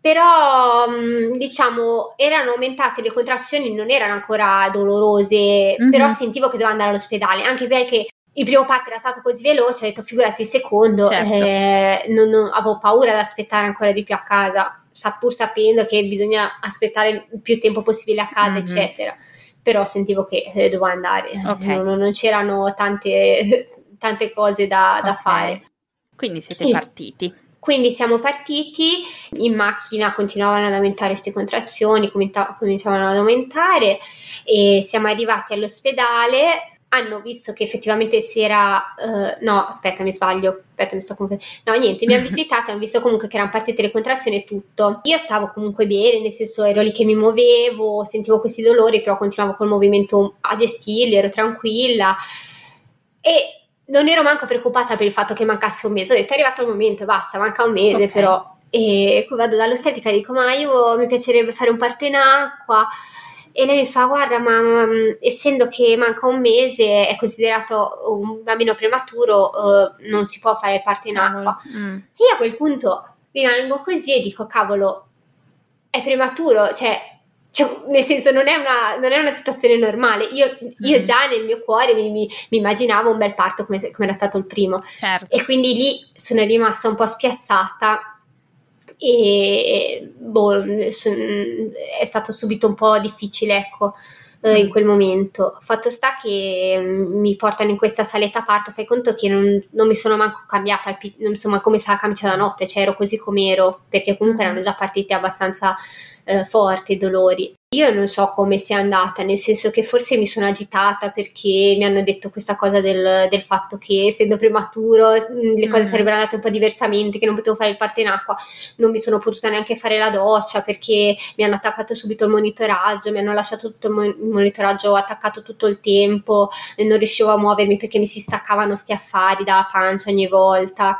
però mm, diciamo erano aumentate le contrazioni, non erano ancora dolorose, mm-hmm. però sentivo che dovevo andare all'ospedale, anche perché il primo parto era stato così veloce, ho detto figurati il secondo, certo. eh, non, non, avevo paura di aspettare ancora di più a casa, pur sapendo che bisogna aspettare il più tempo possibile a casa, mm-hmm. eccetera. Però sentivo che eh, dovevo andare, okay. non, non, c'erano tante, tante cose da, okay. da fare. Quindi siete e, partiti. Quindi siamo partiti, in macchina continuavano ad aumentare queste contrazioni, cominciavano ad aumentare e siamo arrivati all'ospedale. Hanno visto che effettivamente si era uh, no aspetta mi sbaglio aspetta mi sto confondendo no niente mi hanno visitato e hanno visto comunque che erano partite le contrazioni e tutto. Io stavo comunque bene nel senso ero lì che mi muovevo sentivo questi dolori però continuavo col movimento a gestirli ero tranquilla. E non ero manco preoccupata per il fatto che mancasse un mese, ho detto è arrivato il momento, basta, manca un mese okay. però. E poi vado dall'ostetrica e dico ma io mi piacerebbe fare un parto in acqua e lei mi fa guarda ma um, essendo che manca un mese è considerato un bambino prematuro uh, non si può fare il parto in acqua mm. e io a quel punto rimango così e dico cavolo è prematuro cioè cioè, nel senso, non è una, non è una situazione normale. Io, io mm-hmm. già nel mio cuore mi, mi, mi, immaginavo un bel parto come, come era stato il primo. Certo. E quindi lì sono rimasta un po' spiazzata e boh, è stato subito un po' difficile, ecco. Uh, in mm. quel momento. Fatto sta che um, mi portano in questa saletta a parto, fai conto che non, non mi sono manco cambiata, non mi sono manco messa la camicia da notte, cioè ero così come ero, perché comunque mm. erano già partiti abbastanza uh, forti i dolori. Io non so come sia andata, nel senso che forse mi sono agitata perché mi hanno detto questa cosa del, del fatto che essendo prematuro le cose mm. sarebbero andate un po' diversamente, che non potevo fare il parto in acqua, non mi sono potuta neanche fare la doccia perché mi hanno attaccato subito il monitoraggio, mi hanno lasciato tutto il, monitoraggio attaccato tutto il tempo, e non riuscivo a muovermi perché mi si staccavano sti affari dalla pancia ogni volta.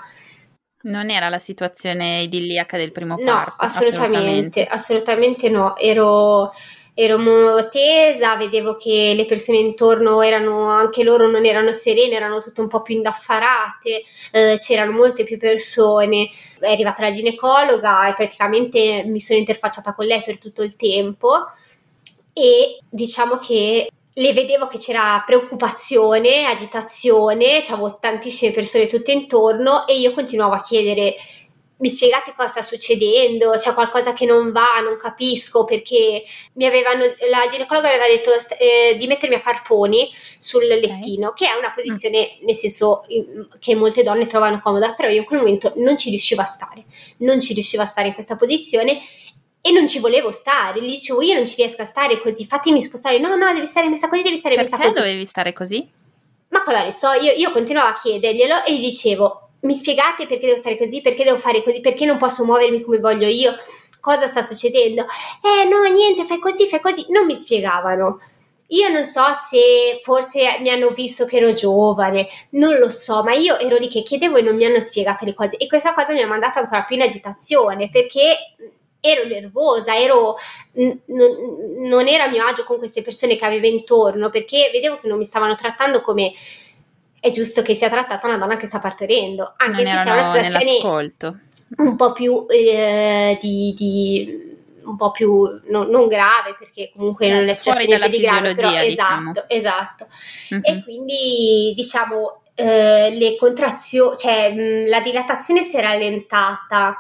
Non era la situazione idilliaca del primo no, parto? assolutamente, assolutamente, assolutamente no. Ero, ero tesa, vedevo che le persone intorno erano, anche loro non erano serene, erano tutte un po' più indaffarate, eh, c'erano molte più persone. È arrivata la ginecologa e praticamente mi sono interfacciata con lei per tutto il tempo e diciamo che le vedevo che c'era preoccupazione, agitazione, c'avevo tantissime persone tutte intorno e io continuavo a chiedere mi spiegate cosa sta succedendo? C'è qualcosa che non va, non capisco perché mi avevano, la ginecologa aveva detto eh, di mettermi a carponi sul lettino, okay. che è una posizione, mm. nel senso che molte donne trovano comoda, però io in quel momento non ci riuscivo a stare, non ci riuscivo a stare in questa posizione e non ci volevo stare. Gli dicevo io non ci riesco a stare così, fatemi spostare. No, no, devi stare messa così, devi stare Perché messa così. dovevi stare così? Ma cosa ne so, io, io continuavo a chiederglielo e gli dicevo mi spiegate perché devo stare così, perché devo fare così, perché non posso muovermi come voglio io, cosa sta succedendo? Eh no, niente, fai così, fai così. Non mi spiegavano. Io non so se forse mi hanno visto che ero giovane, non lo so, ma io ero lì che chiedevo e non mi hanno spiegato le cose e questa cosa mi ha mandato ancora più in agitazione perché ero nervosa, ero, n- non era a mio agio con queste persone che avevo intorno perché vedevo che non mi stavano trattando come è giusto che sia trattata una donna che sta partorendo, anche non se c'è una situazione un po' più eh, di, di, un po' più no, non grave perché comunque certo, non è successo niente di grave, però diciamo. esatto, esatto. Mm-hmm. E quindi diciamo eh, le contrazioni, cioè mh, la dilatazione si è rallentata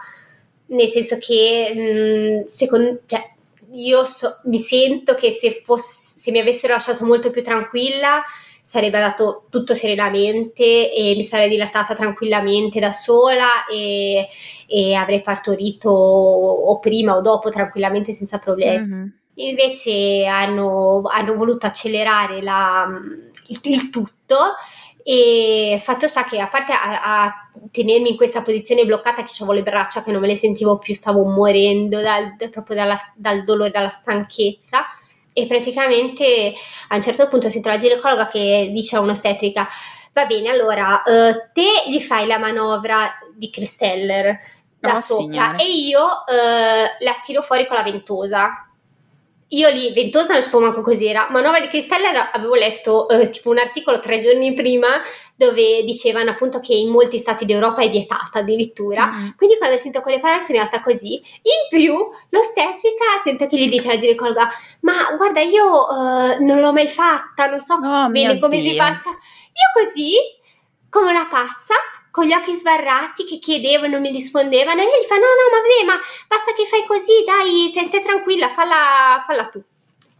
nel senso che mh, secondo, cioè, io so, mi sento che se, fosse, se mi avessero lasciato molto più tranquilla sarebbe andato tutto serenamente e mi sarei dilatata tranquillamente da sola e, e avrei partorito o prima o dopo tranquillamente senza problemi. Mm-hmm. Invece hanno, hanno, voluto accelerare la, il, il tutto e fatto sta che a parte a, a, tenermi in questa posizione bloccata che avevo le braccia che non me le sentivo più, stavo morendo dal, proprio dalla, dal dolore, dalla stanchezza e praticamente a un certo punto sento la ginecologa che dice a un'ostetrica va bene allora uh, te gli fai la manovra di Christeller da oh, sopra signore. e io uh, la tiro fuori con la ventosa io lì, ventosa non sapevo manco cos'era, ma Nuova di Cristalla avevo letto eh, tipo un articolo tre giorni prima dove dicevano appunto che in molti stati d'Europa è vietata addirittura. Mm-hmm. Quindi quando sento quelle parole sono rimasta così. In più, l'ostetrica sento che gli dice alla ginecologa: Ma guarda, io uh, non l'ho mai fatta, non so oh, bene come Dio. si faccia. Io così, come una pazza, con gli occhi sbarrati che chiedevo non mi rispondevano e lei fa no no ma vabbè ma basta che fai così dai te stai tranquilla falla, falla tu.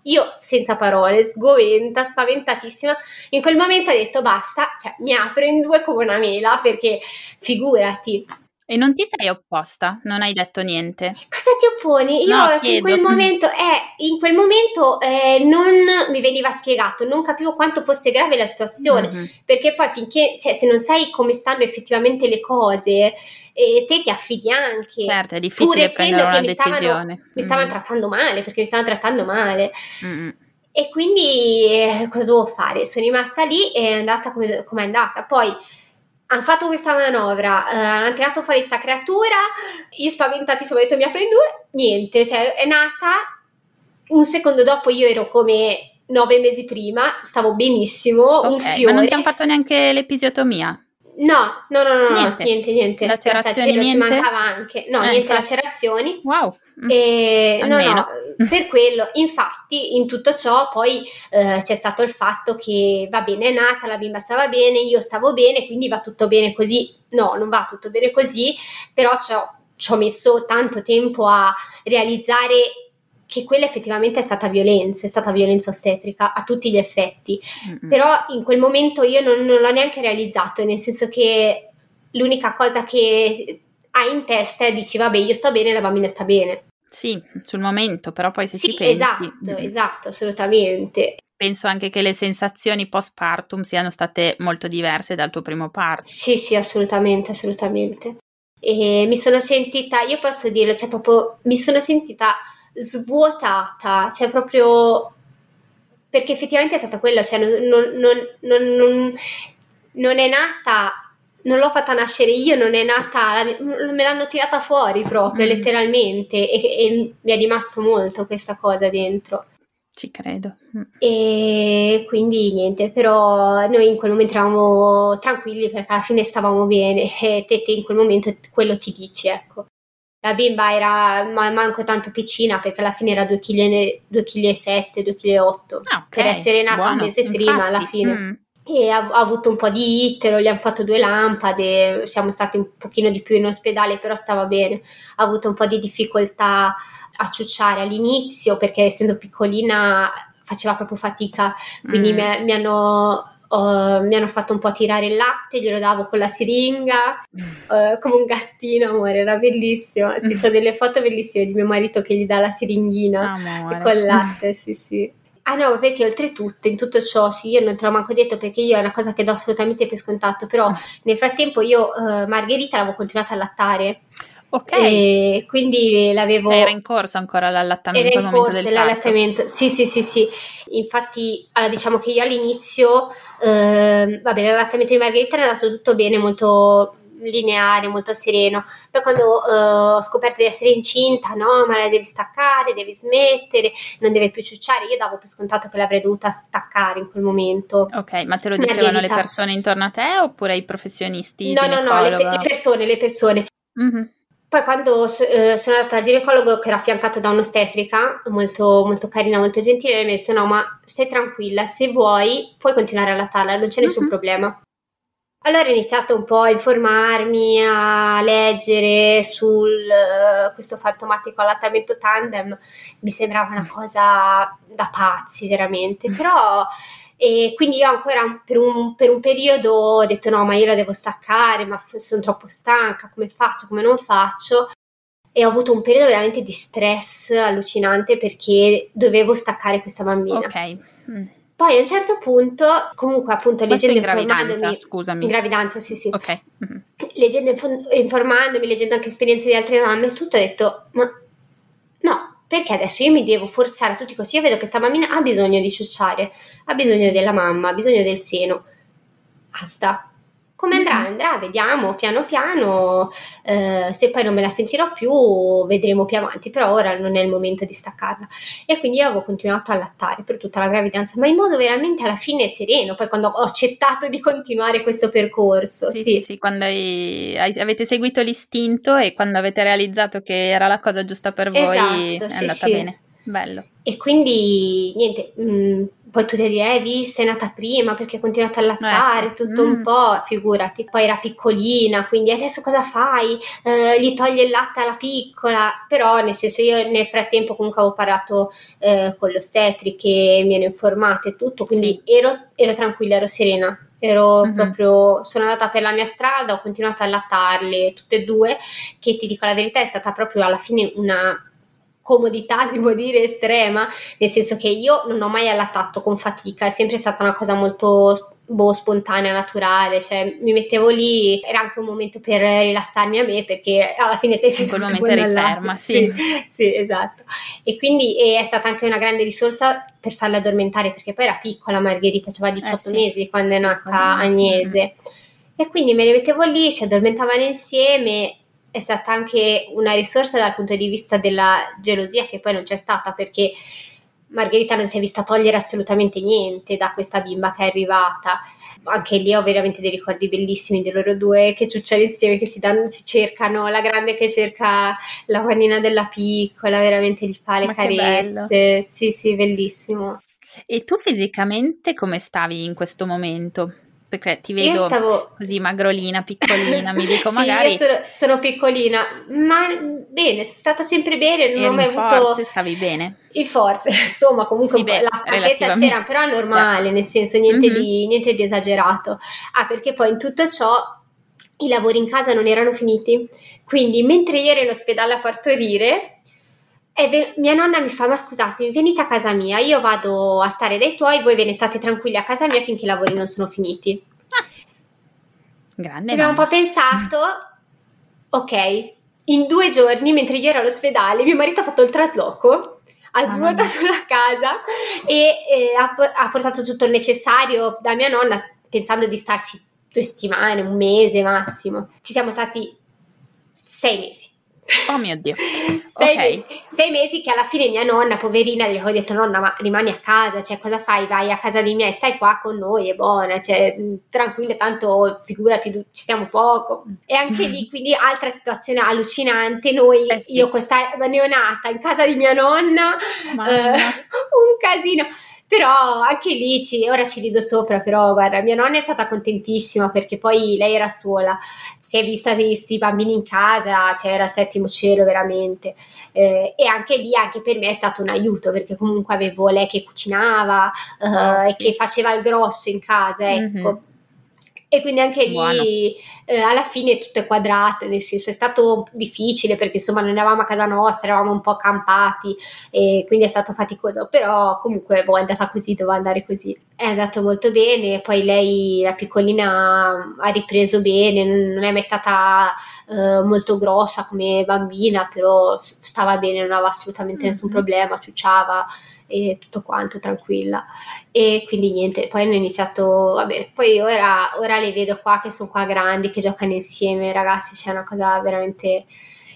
Io senza parole, sgoventa, spaventatissima, in quel momento ho detto basta, cioè mi apro in due come una mela perché figurati, e non ti sei opposta? Non hai detto niente? Cosa ti opponi? Io no, in quel momento, eh, in quel momento eh, non mi veniva spiegato, non capivo quanto fosse grave la situazione, mm-hmm. perché poi finché, cioè, se non sai come stanno effettivamente le cose, eh, te ti affidi anche. Certo, è difficile prendere una mi decisione. Stavano, mi stavano mm-hmm. trattando male, perché mi stavano trattando male. Mm-hmm. E quindi eh, cosa dovevo fare? Sono rimasta lì e è andata come, come è andata. Poi hanno fatto questa manovra, eh, hanno tirato fuori questa creatura, io spaventatissimo ho detto mi apro in due, niente, cioè è nata, un secondo dopo io ero come nove mesi prima, stavo benissimo, okay, un fiore. Ma non ti hanno fatto neanche l'episiotomia? No, no, no, no, niente, niente. niente. Lacerazioni, niente? ci mancava anche. No, eh, niente lacerazioni. Wow. E, no, no, per quello. Infatti, in tutto ciò poi eh, c'è stato il fatto che va bene, è nata, la bimba stava bene, io stavo bene, quindi va tutto bene così. No, non va tutto bene così, però ci ho messo tanto tempo a realizzare che quella effettivamente è stata violenza, è stata violenza ostetrica a tutti gli effetti, mm-hmm. però in quel momento io non, non, l'ho neanche realizzato, nel senso che l'unica cosa che hai in testa è dici vabbè io sto bene, la bambina sta bene. Sì, sul momento, però poi se sì, ci pensi... esatto, esatto, assolutamente. Penso anche che le sensazioni postpartum siano state molto diverse dal tuo primo parto. Sì, sì, assolutamente, assolutamente. E mi sono sentita, io posso dirlo, cioè proprio mi sono sentita svuotata, cioè proprio perché effettivamente è stata quella, cioè non, non, non, non è nata non l'ho fatta nascere io, non è nata, me l'hanno tirata fuori proprio, mm. letteralmente, e, e, mi è rimasto molto questa cosa dentro. Ci credo. Mm. E quindi niente, però noi in quel momento eravamo tranquilli perché alla fine stavamo bene e te, te in quel momento quello ti dici, ecco. La bimba era manco tanto piccina perché alla fine era 2,7 kg, 2,8 kg. Okay. Per essere nata Buono, un mese infatti. prima alla fine. Mm e ha, ha, avuto un po' di itero, gli hanno fatto due lampade, siamo stati un pochino di più in ospedale, però stava bene. Ha avuto un po' di difficoltà a ciucciare all'inizio perché essendo piccolina faceva proprio fatica, quindi mm. mi, mi, hanno, uh, mi, hanno, fatto un po' tirare il latte, glielo davo con la siringa, uh, come un gattino, amore, era bellissimo. Sì, c'ho delle foto bellissime di mio marito che gli dà la siringhina Amore. con il latte, sì sì. Ah no, perché oltretutto in tutto ciò, sì, io non te l'ho manco detto perché io è una cosa che do assolutamente per scontato, però ah. nel frattempo io uh, Margherita l'avevo continuata a lattare. Ok. E quindi l'avevo. Cioè era in corso ancora l'allattamento? Era in corso l'allattamento, sì, sì, sì, sì. Infatti, allora, diciamo che io all'inizio, eh, vabbè, l'allattamento di Margherita è andato tutto bene, molto lineare, molto sereno. Poi quando uh, ho scoperto di essere incinta, no, ma la devi staccare, devi smettere, non deve più ciucciare. Io davo per scontato che l'avrei dovuta staccare in quel momento. Ok, ma te lo dicevano Margherita. le persone intorno a te oppure i professionisti? No, no, no, le, le, persone, le persone. Mm-hmm. Poi quando eh, sono andata al ginecologo che era affiancato da un'ostetrica molto, molto carina, molto gentile, mi ha detto no ma stai tranquilla, se vuoi puoi continuare a lattarla, non c'è nessun mm-hmm. problema. Allora ho iniziato un po' a informarmi, a leggere su uh, questo fantomatico allattamento tandem, mi sembrava una cosa da pazzi veramente, però e quindi io ancora per un, per un, periodo ho detto no ma io la devo staccare, ma sono troppo stanca, come faccio, come non faccio e ho avuto un periodo veramente di stress allucinante perché dovevo staccare questa bambina. Ok. Mm. Poi a un certo punto, comunque appunto leggendo in informandomi... scusami. In gravidanza, sì sì. Ok. Mm-hmm. Leggendo, informandomi, leggendo anche esperienze di altre mamme, tutto ho detto, ma perché adesso io mi devo forzare a tutti così? Io vedo che sta bambina ha bisogno di ciucciare, ha bisogno della mamma, ha bisogno del seno. Basta, come andrà? Andrà, vediamo piano piano, eh, se poi non me la sentirò più vedremo più avanti, però ora non è il momento di staccarla. E quindi io avevo continuato a lattare per tutta la gravidanza, ma in modo veramente alla fine sereno, poi quando ho accettato di continuare questo percorso. Sì, sì, sì, sì quando hai, avete seguito l'istinto e quando avete realizzato che era la cosa giusta per voi esatto, è sì, andata bene. Bello. E quindi niente, mh, mm, poi tu ti direi, hai visto, è nata prima perché ha continuato a lattare, ecco. tutto mm. un po', figurati. Poi era piccolina, quindi adesso cosa fai? Eh, gli togli il latte alla piccola, però nel senso io nel frattempo comunque avevo parlato eh, con l'ostetri che mi hanno informato e tutto, quindi sì. ero, ero tranquilla, ero serena. Ero mm-hmm. proprio, sono andata per la mia strada, ho continuato a allattarle tutte e due, che ti dico la verità è stata proprio alla fine una comodità, devo dire, estrema, nel senso che io non ho mai allattato con fatica, è sempre stata una cosa molto boh, spontanea, naturale, cioè mi mettevo lì, era anche un momento per rilassarmi a me perché alla fine sei sempre in quel momento ferma, sì. sì. sì. esatto. E quindi è stata anche una grande risorsa per farla addormentare perché poi era piccola Margherita, aveva 18 eh, sì. mesi quando è nata Agnese. Mm-hmm. E quindi me le mettevo lì, si addormentavano insieme è stata anche una risorsa dal punto di vista della gelosia che poi non c'è stata perché Margherita non si è vista togliere assolutamente niente da questa bimba che è arrivata. Anche lì ho veramente dei ricordi bellissimi di loro due che ciucciano insieme, che si, danno, si cercano, la grande che cerca la panina della piccola, veramente gli fa le Ma carezze. Sì, sì, bellissimo. E tu fisicamente come stavi in questo momento? Perché ti vedo stavo... così magrolina, piccolina, mi dico sì, magari... io sono, sono, piccolina, ma bene, sono stata sempre bene, non ho mai avuto... forze, stavi bene? Il forze, insomma, comunque sì, beh, la stanchezza c'era, però normale, nel senso niente, mm-hmm. di, niente di esagerato. Ah, perché poi in tutto ciò i lavori in casa non erano finiti, quindi mentre io ero in ospedale a partorire ve- mia nonna mi fa: Ma scusatemi, venite a casa mia, io vado a stare dai tuoi, voi ve ne state tranquilli a casa mia finché i lavori non sono finiti. Ah, grande. Ci abbiamo un po' pensato, ok, in due giorni, mentre io ero all'ospedale, mio marito ha fatto il trasloco, ha svuotato la casa e eh, ha, ha portato tutto il necessario da mia nonna, pensando di starci due settimane, un mese massimo. Ci siamo stati sei mesi. Oh mio Dio. Sei, Ok. mesi, sei mesi che alla fine mia nonna, poverina, gli avevo detto nonna ma rimani a casa, cioè cosa fai? Vai a casa dei miei, stai qua con noi, è buona, cioè tranquilla, tanto figurati, ci stiamo poco. E anche lì, quindi altra situazione allucinante, noi, Eh sì. io questa neonata in casa di mia nonna, eh, un casino. Però anche lì ci- ora ci rido sopra, però guarda, mia nonna è stata contentissima perché poi lei era sola, si è vista questi bambini in casa, c'era il settimo cielo veramente. Eh, e anche lì, anche per me è stato un aiuto perché comunque avevo lei che cucinava eh, e sì. che faceva il grosso in casa, ecco. Mhm. E quindi anche Buono. lì eh, alla fine tutto è quadrato, nel senso è stato difficile perché insomma non eravamo a casa nostra, eravamo un po' accampati e quindi è stato faticoso, però comunque boh, è andata così, doveva andare così. È andato molto bene, poi lei, la piccolina, ha ripreso bene, non è mai stata eh, molto grossa come bambina, però stava bene, non aveva assolutamente nessun Mhm. problema, ciucciava e tutto quanto, tranquilla. E quindi niente, poi hanno iniziato, vabbè, poi ora, ora le vedo qua che sono qua grandi, che giocano insieme, ragazzi, c'è una cosa veramente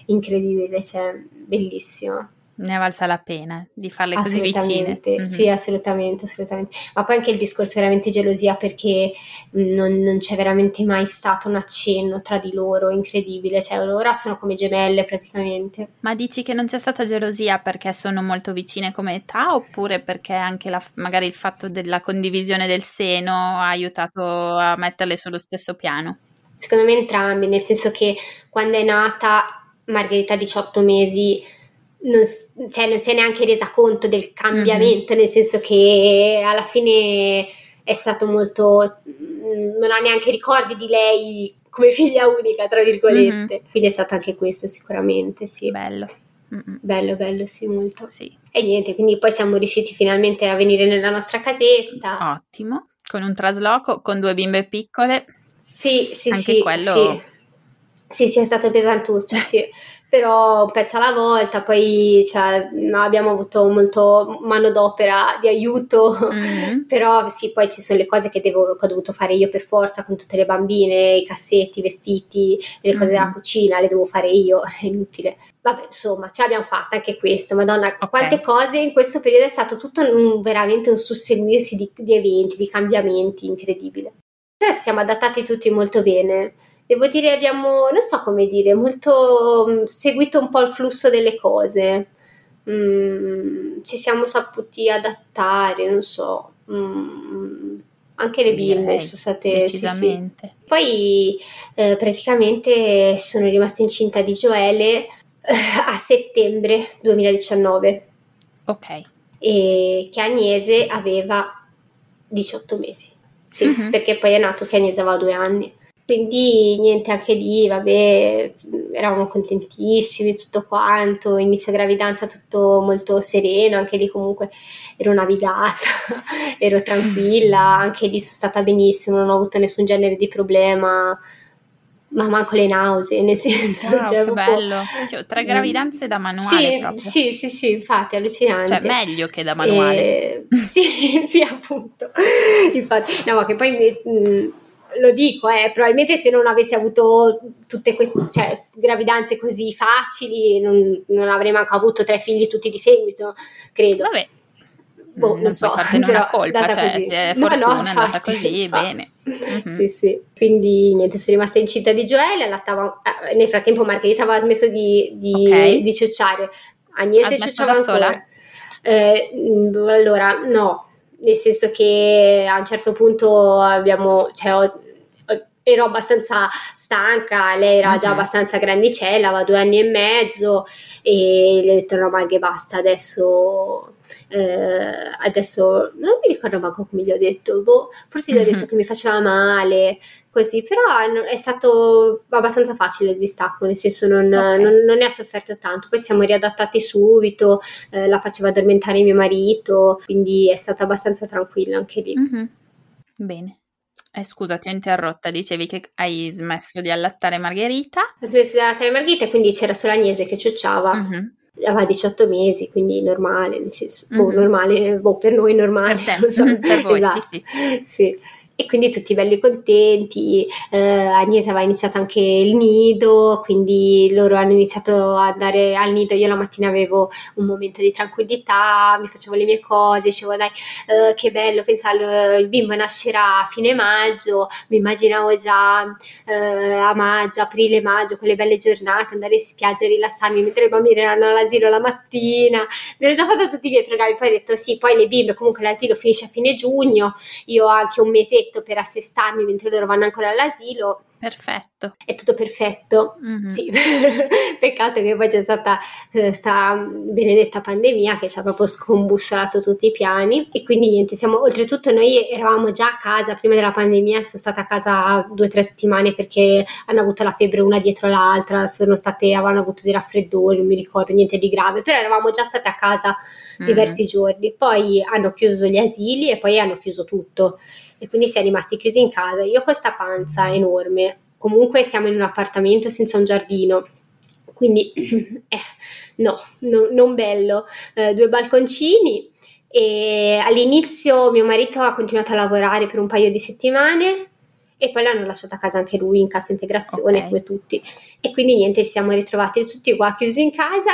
incredibile, cioè bellissima. Ne è valsa la pena di farle così vicine. Mhm. sì, assolutamente, assolutamente. Ma poi anche il discorso veramente gelosia perché mh, non, non c'è veramente mai stato un accenno tra di loro, incredibile, cioè ora sono come gemelle praticamente. Ma dici che non c'è stata gelosia perché sono molto vicine come età oppure perché anche la- magari il fatto della condivisione del seno ha aiutato a metterle sullo stesso piano? Secondo me entrambi, nel senso che quando è nata Margherita a 18 mesi non, cioè, non si è neanche resa conto del cambiamento, nel senso che alla fine è stato molto... mm, non ha neanche ricordi di lei come figlia unica, tra virgolette. Quindi è stato anche questo sicuramente, sì. Bello. Mm-mm. Bello, bello, sì, molto. Sì, E niente, quindi poi siamo riusciti finalmente a venire nella nostra casetta. ottimo. Con un trasloco, con due bimbe piccole. Sì, sì, Anche sì, quello- sì. Sì, sì, è stato pesantuccio, sì. Però un pezzo alla volta, poi cioè, no, abbiamo avuto molto manodopera di aiuto, Mhm. però sì, poi ci sono le cose che, devo- che ho dovuto fare io per forza con tutte le bambine, i cassetti, i vestiti, le cose della Mhm. cucina, le devo fare io, è inutile. Vabbè, insomma, ce l'abbiamo fatta anche questo, madonna, Ok. quante cose in questo periodo è stato tutto un- veramente un susseguirsi di, di eventi, di cambiamenti incredibile. Però ci siamo adattati tutti molto bene. Devo dire, abbiamo, non so come dire, molto mh, seguito un po' il flusso delle cose. Mm, ci siamo saputi adattare, non so. Mm, anche le bimbe sono state sì, sì. Poi eh, praticamente sono rimasta incinta di Gioele eh, a settembre 2019 Ok. e che Agnese aveva 18 mesi. Sì, Mhm. perché poi è nato che Agnese aveva due anni. Quindi niente, anche lì, vabbè, eravamo contentissimi, tutto quanto, inizio gravidanza tutto molto sereno, anche lì comunque ero navigata, ero tranquilla, anche lì sono stata benissimo, non ho avuto nessun genere di problema, ma manco le nausee, nel senso, Wow, cioè, che bello. Cioè, tre gravidanze da manuale sì, proprio. Sì, sì, sì, infatti, allucinante. Cioè, meglio che da manuale. Eh, sì, sì, appunto. Infatti, no, ma che poi mh, lo dico, eh, probabilmente se non avessi avuto tutte queste cioè, gravidanze così facili, non, non avrei manco avuto tre figli tutti di seguito, credo. Vabbè, Boh, non non so, però una colpa, cioè, così. se è No, no, fortuna, è andata così, infatti. bene. Mhm. Sì, sì. Quindi niente, sono rimasta incinta di Gioele, allattava, eh, nel frattempo Margherita aveva smesso di, di, Ok. di ciucciare, Agnese ciucciava ancora. sola? Eh, allora, no, nel senso che a un certo punto abbiamo, cioè, ho- ero abbastanza stanca, lei era già Mhm. abbastanza grandicella, aveva due anni e mezzo e le ho detto no Marghe basta, adesso eh, adesso non mi ricordo manco come gli ho detto, boh, forse gli ho detto mm-hmm. che mi faceva male, così, però è stato abbastanza facile il distacco, nel senso non, okay. non, non ne ha sofferto tanto, poi siamo riadattati subito, eh, la faceva addormentare mio marito, quindi è stato abbastanza tranquillo anche lì. Mm-hmm. Bene. Eh, scusa, ti ho interrotta, dicevi che hai smesso di allattare Margherita. Ho smesso di allattare Margherita e quindi c'era solo Agnese che ciucciava. Mm-hmm aveva 18 mesi, quindi normale, nel senso, mm-hmm. boh, normale, boh, per noi normale. Per, te. So. per voi, esatto. sì, sì. sì e quindi tutti belli contenti. Eh, Agnese aveva iniziato anche il nido, quindi loro hanno iniziato ad andare al nido. Io la mattina avevo un momento di tranquillità, mi facevo le mie cose, dicevo dai, eh, che bello pensare il bimbo nascerà a fine maggio, mi immaginavo già eh, a maggio, aprile, maggio, quelle belle giornate, andare in spiaggia, rilassarmi mentre i bambini erano all'asilo la mattina. Mi ero già fatto tutti i miei programmi, poi ho detto sì, poi le bimbe comunque l'asilo finisce a fine giugno, io ho anche un mese perfetto per assestarmi mentre loro vanno ancora all'asilo. Perfetto. È tutto perfetto. Mm-hmm. Sì, peccato che poi c'è stata questa eh, benedetta pandemia che ci ha proprio scombussolato tutti i piani e quindi niente, siamo oltretutto noi eravamo già a casa prima della pandemia, sono stata a casa due o tre settimane perché hanno avuto la febbre una dietro l'altra, sono state, avevano avuto dei raffreddori, non mi ricordo niente di grave, però eravamo già state a casa mm-hmm. diversi giorni. Poi hanno chiuso gli asili e poi hanno chiuso tutto e quindi si è rimasti chiusi in casa. Io ho questa panza enorme, comunque siamo in un appartamento senza un giardino, quindi eh, no, no, non bello. Eh, due balconcini e all'inizio mio marito ha continuato a lavorare per un paio di settimane e poi l'hanno lasciato a casa anche lui in cassa integrazione okay. come tutti e quindi niente ci siamo ritrovati tutti qua chiusi in casa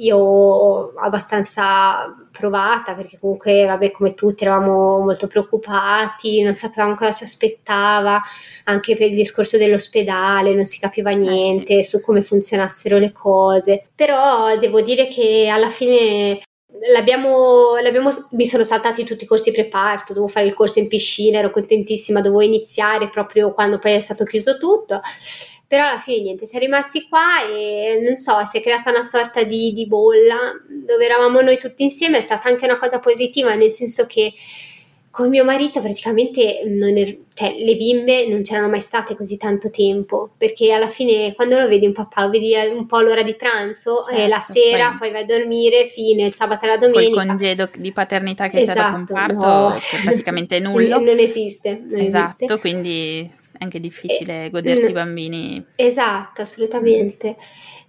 io abbastanza provata perché comunque, vabbè, come tutti eravamo molto preoccupati, non sapevamo cosa ci aspettava, anche per il discorso dell'ospedale, non si capiva niente eh sì. su come funzionassero le cose. Però devo dire che alla fine L'abbiamo, l'abbiamo, mi sono saltati tutti i corsi preparto, dovevo fare il corso in piscina, ero contentissima, dovevo iniziare proprio quando poi è stato chiuso tutto però alla fine niente, siamo rimasti qua e non so, si è creata una sorta di, di bolla dove eravamo noi tutti insieme, è stata anche una cosa positiva, nel senso che con mio marito praticamente er- cioè, le bimbe non c'erano mai state così tanto tempo perché alla fine quando lo vedi un papà lo vedi un po' l'ora di pranzo certo, e la sera poi... poi vai a dormire fine il sabato e la domenica il congedo di paternità che esatto, c'è da comparto no. è praticamente nullo non esiste non esatto esiste. quindi è anche difficile eh, godersi i bambini. Esatto, assolutamente.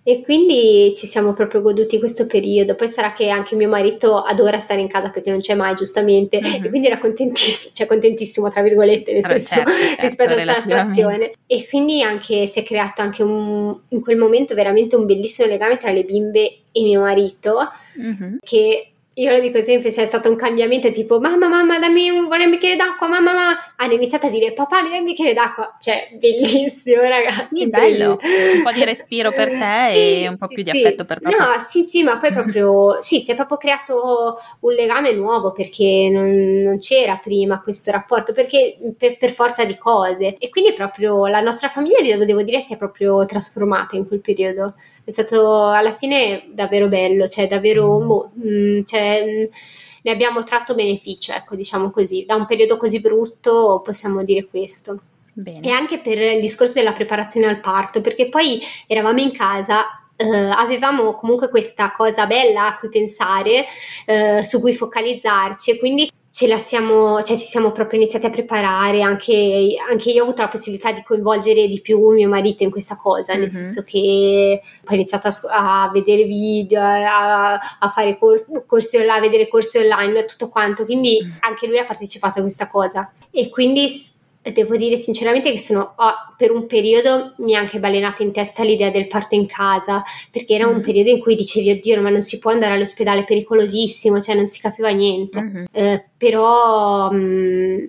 E quindi ci siamo proprio goduti questo periodo. Poi sarà che anche mio marito adora stare in casa perché non c'è mai, giustamente, mm-hmm. e quindi era contentissimo, cioè contentissimo, tra virgolette, nel senso certo, certo, rispetto a tutta la situazione. E quindi anche si è creato anche un, in quel momento veramente un bellissimo legame tra le bimbe e mio marito, mm-hmm. che io lo dico sempre, c'è stato un cambiamento tipo mamma, mamma, dammi un, vorrei un bicchiere d'acqua, mamma, mamma. Hanno iniziato a dire papà, mi dai un bicchiere d'acqua. Cioè, bellissimo ragazzi. Sì, bello, un po' di respiro per te sì, e un po' sì, più sì. di affetto per papà. No, sì, sì, ma poi proprio, sì, si è proprio creato un legame nuovo perché non, non c'era prima questo rapporto, perché per, per, forza di cose. E quindi proprio la nostra famiglia, devo dire, si è proprio trasformata in quel periodo è stato alla fine davvero bello, cioè davvero, mm. boh, mh, mm, cioè, mh, ne abbiamo tratto beneficio, ecco, diciamo così, da un periodo così brutto possiamo dire questo. Bene. E anche per il discorso della preparazione al parto, perché poi eravamo in casa Uh, avevamo comunque questa cosa bella a cui pensare, uh, su cui focalizzarci e quindi ce la siamo, cioè ci siamo proprio iniziati a preparare, anche, anche, io ho avuto la possibilità di coinvolgere di più mio marito in questa cosa, mm-hmm. nel senso che ho iniziato a, a vedere video, a, a fare corsi, corsi online, a vedere corsi online, tutto quanto, quindi mm. anche lui ha partecipato a questa cosa e quindi devo dire sinceramente che sono, oh, per un periodo mi è anche balenata in testa l'idea del parto in casa, perché era mm. un periodo in cui dicevi, oddio, ma non si può andare all'ospedale, è pericolosissimo, cioè non si capiva niente. Mm-hmm. Eh, però... Mh, mm,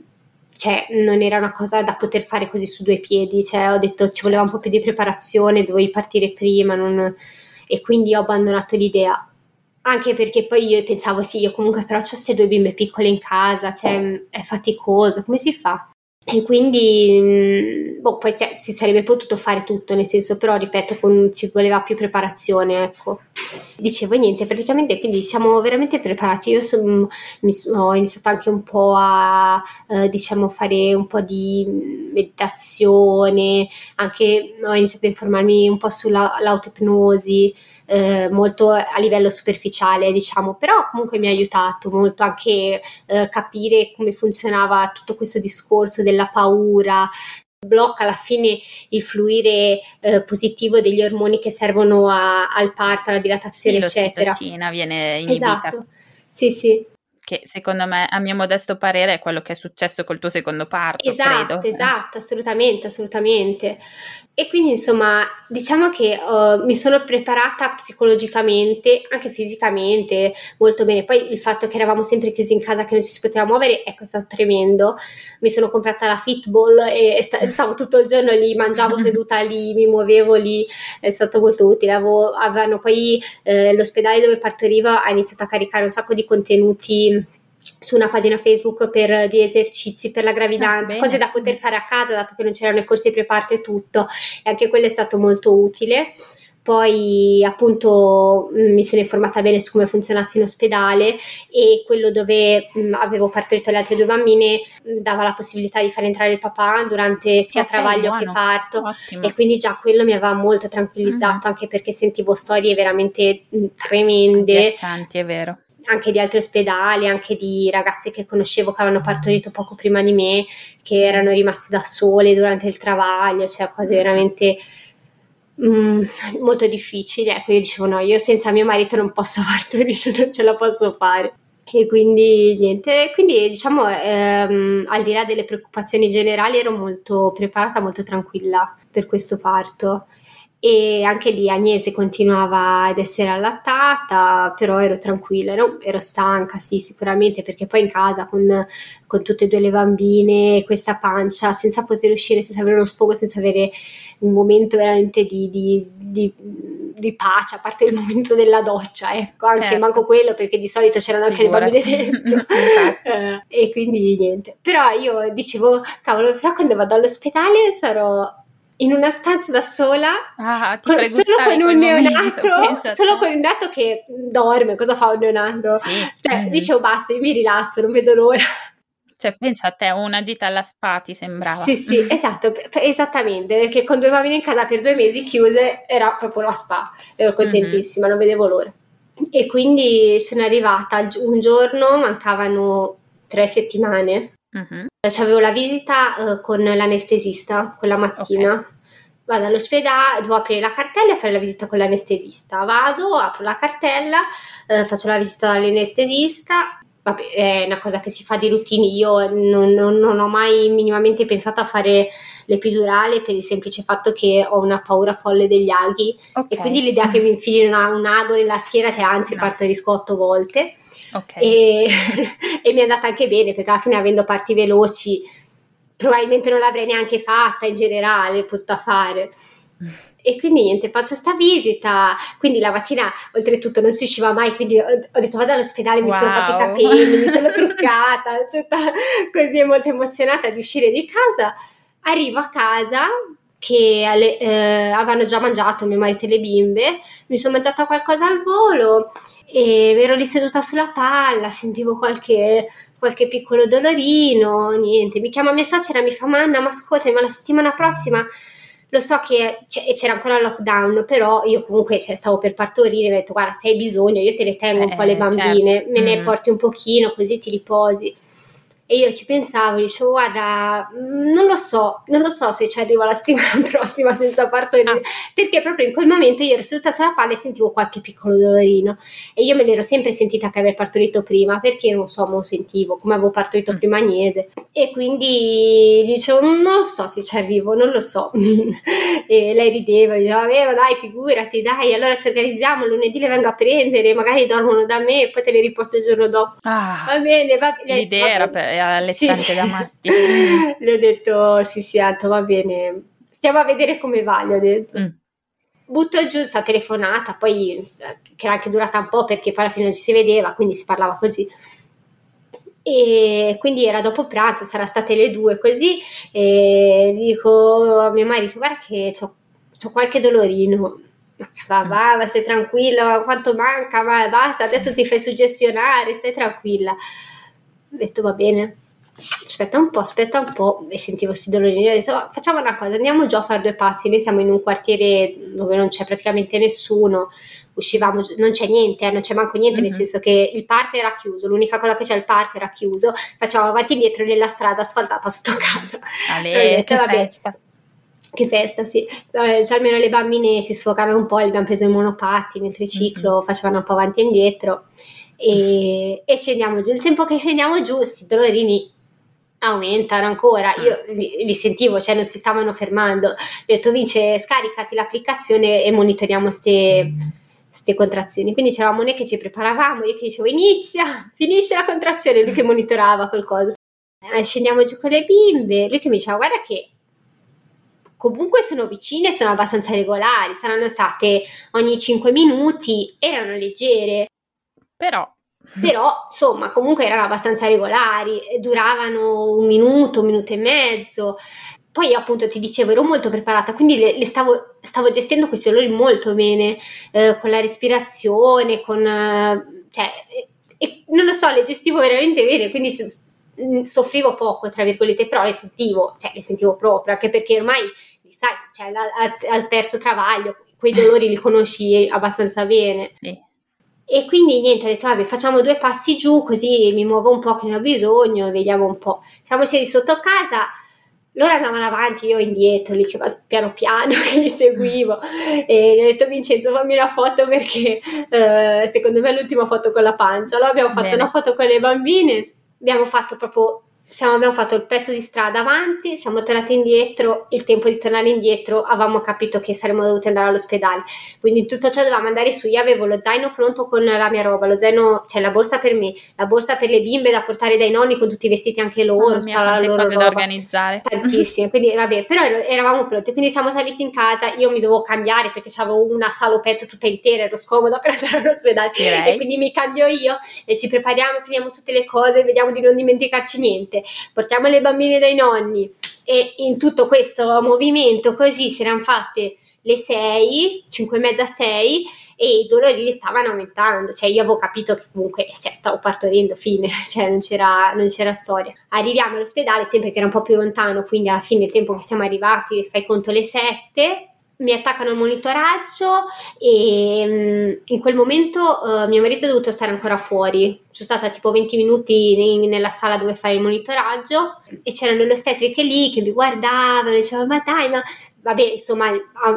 cioè, non era una cosa da poter fare così su due piedi, cioè, ho detto ci voleva un po' più di preparazione, dovevi partire prima, non... e quindi ho abbandonato l'idea anche perché poi io pensavo sì, io comunque però ho queste due bimbe piccole in casa, cioè è faticoso, come si fa? E quindi mm, boh, poi cioè, si sarebbe potuto fare tutto, nel senso, però ripeto, con, ci voleva più preparazione, ecco. Dicevo niente, praticamente quindi siamo veramente preparati. Io son, mi, ho iniziato anche un po' a eh, diciamo fare un po' di meditazione, anche ho iniziato a informarmi un po' sull'autoipnosi eh, molto a livello superficiale, diciamo, però comunque mi ha aiutato molto anche eh, capire come funzionava tutto questo discorso della paura, blocca alla fine il fluire eh, positivo degli ormoni che servono a, al parto, alla dilatazione, sì, eccetera. viene inibita. Esatto. Sì, sì che secondo me, a mio modesto parere, è quello che è successo col tuo secondo parto. Esatto, credo. esatto, assolutamente, assolutamente. E quindi insomma, diciamo che uh, mi sono preparata psicologicamente, anche fisicamente, molto bene. Poi il fatto che eravamo sempre chiusi in casa, che non ci si poteva muovere, ecco, è stato tremendo. Mi sono comprata la fitball e, sta- stavo tutto il giorno lì, mangiavo seduta lì, mi muovevo lì, è stato molto utile. Avevo, avevano poi eh, l'ospedale dove partorivo ha iniziato a caricare un sacco di contenuti su una pagina Facebook per, di esercizi per la gravidanza, ah, cose da poter fare a casa dato che non c'erano i corsi di preparto e tutto, e anche quello è stato molto utile. Poi appunto mm, mi sono informata bene su come funzionasse in ospedale e quello dove mh, mm, avevo partorito le altre due bambine mh, mm, dava la possibilità di far entrare il papà durante sia okay, travaglio buono. che parto Ottimo. e quindi già quello mi aveva molto tranquillizzato mm-hmm. anche perché sentivo storie veramente mh, tremende. Agghiaccianti, è vero anche di altri ospedali, anche di ragazze che conoscevo che avevano partorito poco prima di me, che erano rimaste da sole durante il travaglio, cioè cose veramente mm, molto difficili. Ecco, io dicevo no, io senza mio marito non posso partorire, non ce la posso fare. E quindi niente, quindi diciamo ehm, al di là delle preoccupazioni generali ero molto preparata, molto tranquilla per questo parto e anche lì Agnese continuava ad essere allattata, però ero tranquilla, ero, ero stanca, sì, sicuramente, perché poi in casa con, con, tutte e due le bambine, questa pancia, senza poter uscire, senza avere uno sfogo, senza avere un momento veramente di, di, di, di pace, a parte il momento della doccia, ecco, anche certo. manco quello, perché di solito c'erano anche Figura. le bambine dentro, eh, e quindi niente. Però io dicevo, cavolo, però quando vado all'ospedale sarò in una stanza da sola, ah, con, solo con un neonato, solo con un neonato che dorme, cosa fa un neonato? Sì. Cioè, mm-hmm. dicevo basta, io mi rilasso, non vedo l'ora. Cioè, pensa a te, una gita alla spa ti sembrava. Sì, sì, esatto, esattamente, perché con due bambini in casa per due mesi chiuse era proprio la spa, ero contentissima, mm-hmm. non vedevo l'ora. E quindi sono arrivata un giorno, mancavano tre settimane, Uh-huh. Avevo la visita uh, con l'anestesista quella mattina. Okay. Vado all'ospedale, devo aprire la cartella e fare la visita con l'anestesista. Vado, apro la cartella, uh, faccio la visita dall'anestesista. Vabbè, è una cosa che si fa di routine. Io non, non, non ho mai minimamente pensato a fare l'epidurale per il semplice fatto che ho una paura folle degli aghi okay. e quindi l'idea che mi infili una, un ago nella schiena, cioè anzi no. partorisco otto volte okay. e, e mi è andata anche bene perché alla fine avendo parti veloci probabilmente non l'avrei neanche fatta in generale, potuta fare. E quindi niente, faccio sta visita, quindi la mattina oltretutto non si usciva mai, quindi ho, ho detto vado all'ospedale, mi wow. sono fatta i capelli, mi sono truccata, tutta così molto emozionata di uscire di casa Arrivo a casa che alle, eh, avevano già mangiato mio marito e le bimbe, mi sono mangiata qualcosa al volo e ero lì seduta sulla palla, sentivo qualche, qualche piccolo dolorino, niente, mi chiama mia suocera e mi fa Manna, ma ascolta, ma la settimana prossima lo so che c'era ancora il lockdown, però io comunque cioè, stavo per partorire, mi ho detto guarda se hai bisogno io te le tengo un po' le eh, bambine, certo. me ne mm. porti un pochino così ti riposi e io ci pensavo, dicevo guarda, non lo so, non lo so se ci arrivo la settimana prossima senza partorire, ah. perché proprio in quel momento io ero seduta sulla palla e sentivo qualche piccolo dolorino e io me l'ero sempre sentita che aver partorito prima, perché non so, non sentivo, come avevo partorito mm. prima Agnese e quindi dicevo non lo so se ci arrivo, non lo so e lei rideva, diceva vabbè dai figurati dai, allora ci organizziamo, lunedì le vengo a prendere, magari dormono da me e poi te le riporto il giorno dopo. Ah, va bene, va bene. L'idea era per allettante sì, da matti. Le ho detto sì sì, Anto, va bene, stiamo a vedere come va, gli ho detto. Mm. Butto giù questa telefonata, poi che era anche durata un po' perché poi alla fine non ci si vedeva, quindi si parlava così. e quindi era dopo pranzo, sarà state le due così, e dico a mio marito guarda che ho qualche dolorino, va, va, va, stai tranquilla, quanto manca, vai, basta, adesso ti fai suggestionare, stai tranquilla. Ho detto va bene, aspetta un po', aspetta un po', e sentivo questi dolori, ho detto facciamo una cosa, andiamo giù a fare due passi, noi siamo in un quartiere dove non c'è praticamente nessuno, uscivamo, non c'è niente, eh, non c'è manco niente, mm-hmm. nel mhm. senso che il parco era chiuso, l'unica cosa che c'è il parco era chiuso, facciamo avanti e indietro nella strada asfaltata sotto casa. Ale, detto, che vabbè, festa. Che festa, sì. Cioè, almeno le bambine si sfogavano un po', le abbiamo preso i monopattini, il triciclo, mm-hmm. facevano un po' avanti e indietro e, e, scendiamo giù. Il tempo che scendiamo giù, questi dolorini aumentano ancora. Io li, li, sentivo, cioè non si stavano fermando. Ho detto, Vince, scaricati l'applicazione e monitoriamo queste contrazioni. Quindi c'eravamo noi che ci preparavamo, io che dicevo inizia, finisce la contrazione, lui che monitorava qualcosa. Eh, scendiamo giù con le bimbe, lui che mi diceva guarda che comunque sono vicine, sono abbastanza regolari, saranno state ogni 5 minuti, erano leggere. Però però insomma comunque erano abbastanza regolari, duravano un minuto, un minuto e mezzo. Poi appunto ti dicevo ero molto preparata, quindi le, le stavo, stavo, gestendo questi dolori molto bene, eh, con la respirazione, con... Eh, cioè, e, non lo so, le gestivo veramente bene, quindi mm, soffrivo poco, tra virgolette, però le sentivo, cioè le sentivo proprio, anche perché ormai, sai, cioè, al, al terzo travaglio, quei dolori li conosci abbastanza bene. Sì. E quindi niente, ho detto, vabbè, facciamo due passi giù, così mi muovo un po' che ne ho bisogno, vediamo un po'. Siamo scesi sotto casa, loro andavano avanti, io indietro, lì piano piano che li seguivo. E gli ho detto, Vincenzo, fammi una foto perché eh, secondo me è l'ultima foto con la pancia. Allora abbiamo fatto Bene. una foto con le bambine, abbiamo fatto proprio siamo, abbiamo fatto il pezzo di strada avanti, siamo tornati indietro, il tempo di tornare indietro avevamo capito che saremmo dovuti andare all'ospedale, quindi in tutto ciò dovevamo andare su, io avevo lo zaino pronto con la mia roba, lo zaino, cioè la borsa per me, la borsa per le bimbe da portare dai nonni con tutti i vestiti anche loro, oh, tutta la loro cose roba, da organizzare. Tantissime, quindi vabbè, però eravamo pronti, quindi siamo saliti in casa, io mi dovevo cambiare perché avevo una salopetta tutta intera, ero scomoda per andare all'ospedale. Direi. e quindi mi cambio io e ci prepariamo, prendiamo tutte le cose, vediamo di non dimenticarci niente portiamo le bambine dai nonni. E in tutto questo movimento così si erano fatte le 6, 5 e mezza, 6 e i dolori stavano aumentando, cioè io avevo capito che comunque cioè, stavo partorendo, fine, cioè non c'era, non c'era storia. Arriviamo all'ospedale sempre che era un po' più lontano, quindi alla fine il tempo che siamo arrivati, fai conto le 7, mi attaccano il monitoraggio e mm, in quel momento uh, mio marito è dovuto stare ancora fuori. Sono stata tipo 20 minuti in, nella sala dove fare il monitoraggio e c'erano le ostetriche lì che mi guardavano e dicevano ma dai ma vabbè insomma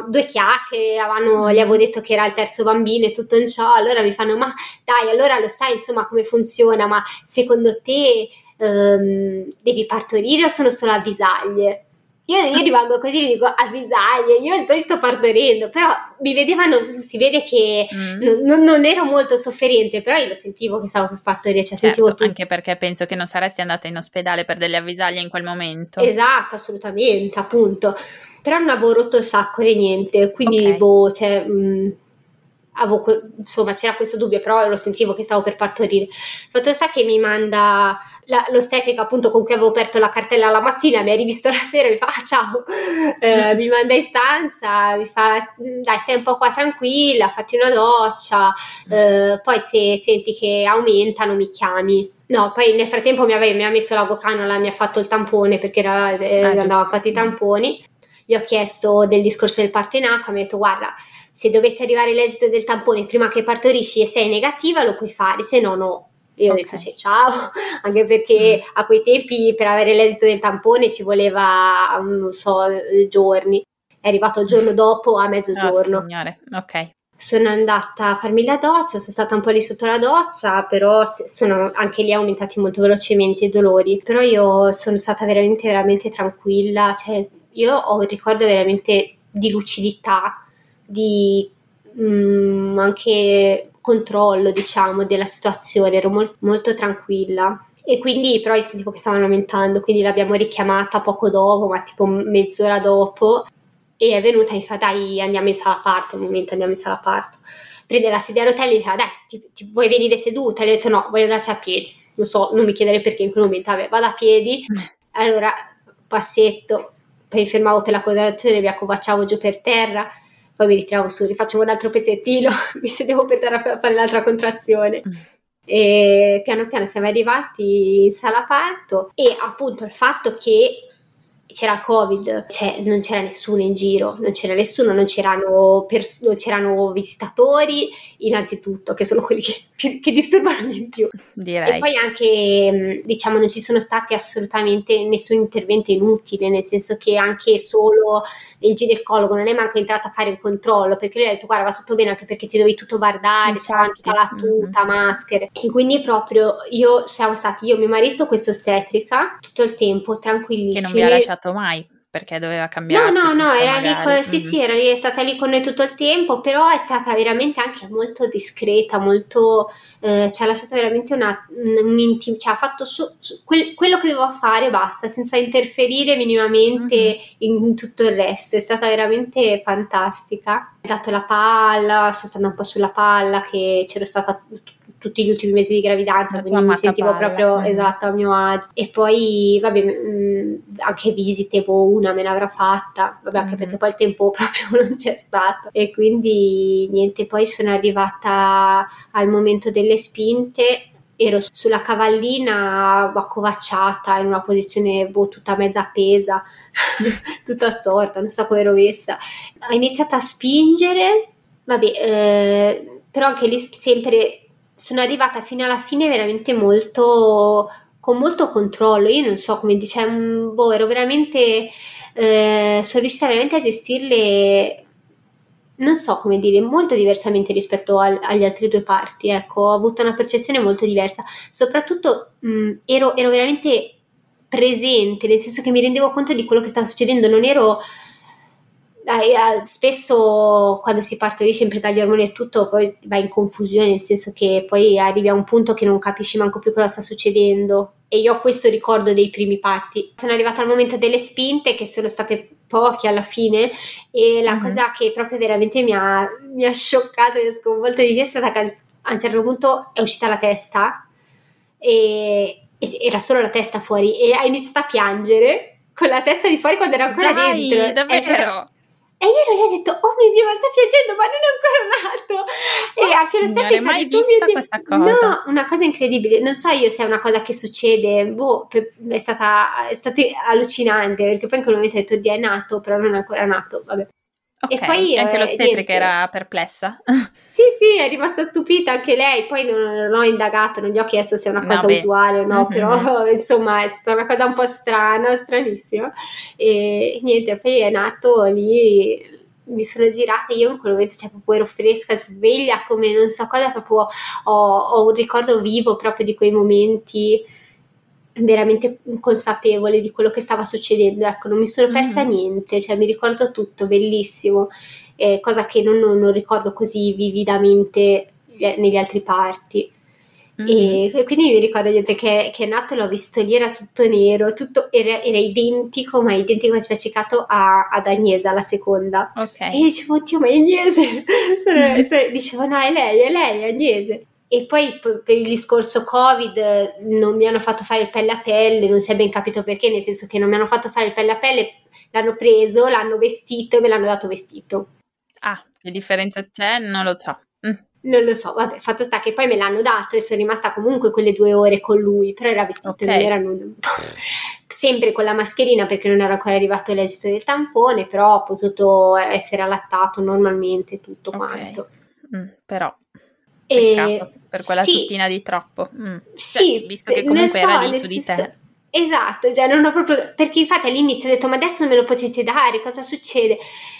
due chiacchiere avevano, gli avevo detto che era il terzo bambino e tutto in ciò allora mi fanno ma dai allora lo sai insomma come funziona ma secondo te um, devi partorire o sono solo avvisaglie? Io, io rimango così, gli dico avvisaglie, io sto partorendo, però mi vedevano, si vede che mm. non, non, ero molto sofferente, però io lo sentivo che stavo per partorire, cioè certo, sentivo tutto. Anche perché penso che non saresti andata in ospedale per delle avvisaglie in quel momento. Esatto, assolutamente, appunto. Però non avevo rotto il sacco né niente, quindi okay. boh, cioè... Mh, mm, avevo, insomma, c'era questo dubbio, però lo sentivo che stavo per partorire. Fatto sta che mi manda la, l'ostetrica appunto con cui avevo aperto la cartella la mattina mi ha rivisto la sera e mi fa ah, ciao eh, mi manda in stanza mi fa dai stai un po' qua tranquilla fatti una doccia eh, poi se senti che aumentano mi chiami. No poi nel frattempo mi, aveva, mi ha messo la gocanola mi ha fatto il tampone perché era, eh, ah, andava fatti i tamponi. Gli ho chiesto del discorso del parto in acqua mi ha detto guarda se dovesse arrivare l'esito del tampone prima che partorisci e sei negativa lo puoi fare se no no io okay. ho detto sì, ciao, anche perché mm. a quei tempi per avere l'esito del tampone ci voleva, non so, giorni. È arrivato il giorno dopo a mezzogiorno. Oh, signore, ok. Sono andata a farmi la doccia, sono stata un po' lì sotto la doccia, però sono anche lì aumentati molto velocemente i dolori. Però io sono stata veramente, veramente tranquilla. Cioè, io ho un ricordo veramente di lucidità, di mh, mm, anche controllo, diciamo, della situazione, ero mol- molto tranquilla. E quindi però io sentivo che stavano aumentando, quindi l'abbiamo richiamata poco dopo, ma tipo mezz'ora dopo, e è venuta e mi fa dai andiamo in sala parto, un momento andiamo in sala parto. prende la sedia a rotelle e dice, ah, dai, ti, ti, vuoi venire seduta? E ho detto, no, voglio andarci a piedi. Non so, non mi chiedere perché in quel momento, vabbè, vado a piedi. Allora, passetto, poi fermavo per la colazione, mi accovacciavo giù per terra, poi mi ritiravo su, rifacevo un altro pezzettino, mi sedevo per terra a fare l'altra contrazione. Mm. E piano piano siamo arrivati in sala parto e appunto il fatto che c'era il covid, cioè non c'era nessuno in giro, non c'era nessuno, non c'erano, pers- non c'erano visitatori innanzitutto, che sono quelli che, che disturbano di più. Direi. E poi anche, diciamo, non ci sono stati assolutamente nessun intervento inutile, nel senso che anche solo il ginecologo non è manco entrato a fare il controllo, perché lui ha detto guarda va tutto bene anche perché ti dovevi tutto guardare, c'era tutta la tuta, mm-hmm. maschere. E quindi proprio io, siamo stati io, mio marito, questo ostetrica, tutto il tempo tranquillissimi. Che non vi ha lasciato mai perché doveva cambiare. No, no, no, era lì, con, sì, mm-hmm. sì, era lì, è stata lì con noi tutto il tempo, però è stata veramente anche molto discreta, molto, eh, ci ha lasciato veramente una, un intim, cioè ha fatto su, su, quel, quello che doveva fare, basta, senza interferire minimamente mm-hmm. in, in, tutto il resto, è stata veramente fantastica. Ha dato la palla, sono stata un po' sulla palla, che c'ero stata tutti gli ultimi mesi di gravidanza, quindi mi sentivo palla. proprio mm. esatto a mio agio. E poi, vabbè, mh, mm, anche visite, boh, una me l'avrà fatta, vabbè, anche mm. perché poi il tempo proprio non c'è stato. E quindi niente, poi sono arrivata al momento delle spinte ero sulla cavallina accovacciata in una posizione boh, tutta mezza appesa, tutta storta, non so come ero messa. Ho iniziato a spingere, vabbè, eh, però anche lì sempre sono arrivata fino alla fine veramente molto con molto controllo. Io non so come dice, boh, ero veramente eh, sono riuscita veramente a gestirle non so come dire, molto diversamente rispetto al, agli altri due parti, ecco, ho avuto una percezione molto diversa, soprattutto mh, ero, ero veramente presente, nel senso che mi rendevo conto di quello che stava succedendo, non ero spesso quando si partorisce in per gli ormoni e tutto poi va in confusione nel senso che poi arrivi a un punto che non capisci manco più cosa sta succedendo e io ho questo ricordo dei primi parti sono arrivata al momento delle spinte che sono state poche alla fine e la mm-hmm. cosa che proprio veramente mi ha, mi ha scioccato mi ha sconvolto di testa è stata che a un certo punto è uscita la testa e, e era solo la testa fuori e ha iniziato a piangere con la testa di fuori quando era ancora Dai, dentro davvero? E io ero lì ho detto, oh mio Dio, ma sta piangendo, ma non è ancora nato. Oh, e anche lo signore, mai vista questa cosa? No, una cosa incredibile. Non so io se è una cosa che succede, boh, è stata, è stata allucinante, perché poi in quel momento ho detto, Dio è nato, però non è ancora nato, vabbè. Okay. E poi anche eh, l'ostetrica era perplessa. Sì, sì, è rimasta stupita anche lei. Poi non, non ho indagato, non gli ho chiesto se è una cosa no, usuale o no, mm-hmm. però insomma è stata una cosa un po' strana, stranissima. E niente, poi è nato lì, mi sono girata io in quel momento, cioè proprio ero fresca, sveglia, come non so cosa, proprio ho, ho un ricordo vivo proprio di quei momenti veramente consapevole di quello che stava succedendo, ecco, non mi sono persa mm. niente, cioè mi ricordo tutto, bellissimo, eh, cosa che non, non, ricordo così vividamente negli altri parti. Mm. E, quindi mi ricordo niente che, che è nato, l'ho visto lì, era tutto nero, tutto era, era identico, ma identico spiaccicato a, ad Agnesa, la seconda. Okay. E dicevo, oddio, ma è Agnese! dicevo, no, è lei, è lei, è Agnese. E poi per il discorso Covid non mi hanno fatto fare il pelle a pelle, non si è ben capito perché, nel senso che non mi hanno fatto fare il pelle a pelle, l'hanno preso, l'hanno vestito e me l'hanno dato vestito. Ah, che differenza c'è? Non lo so. Mm. Non lo so, vabbè, fatto sta che poi me l'hanno dato e sono rimasta comunque quelle due ore con lui, però era vestito okay. non era sempre con la mascherina perché non era ancora arrivato l'esito del tampone, però ho potuto essere allattato normalmente tutto okay. quanto. Mm, però Peccato, per quella sì, tuttina di troppo. Mm. Cioè, sì, visto che comunque so, era lì su di te. Esatto, cioè non ho proprio, perché infatti all'inizio ho detto ma adesso me lo potete dare, cosa succede?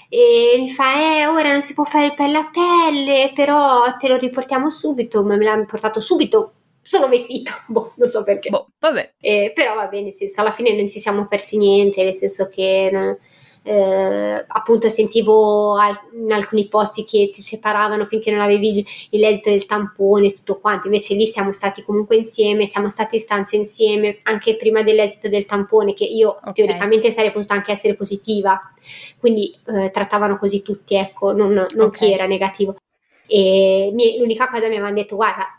E mi fa eh ora non si può fare il pelle a pelle, però te lo riportiamo subito, ma me l'hanno portato subito, sono vestito, boh, non so perché. Boh, vabbè. Eh, però va bene, nel senso alla fine non ci siamo persi niente, nel senso che... No, eh, appunto sentivo al- in alcuni posti che ti separavano finché non avevi il- l'esito del tampone e tutto quanto, invece lì siamo stati comunque insieme, siamo stati in stanza insieme anche prima dell'esito del tampone che io okay. teoricamente sarei potuta anche essere positiva, quindi eh, trattavano così tutti, ecco, non, non okay. chi era negativo. e mi, l'unica cosa mi avevano detto guarda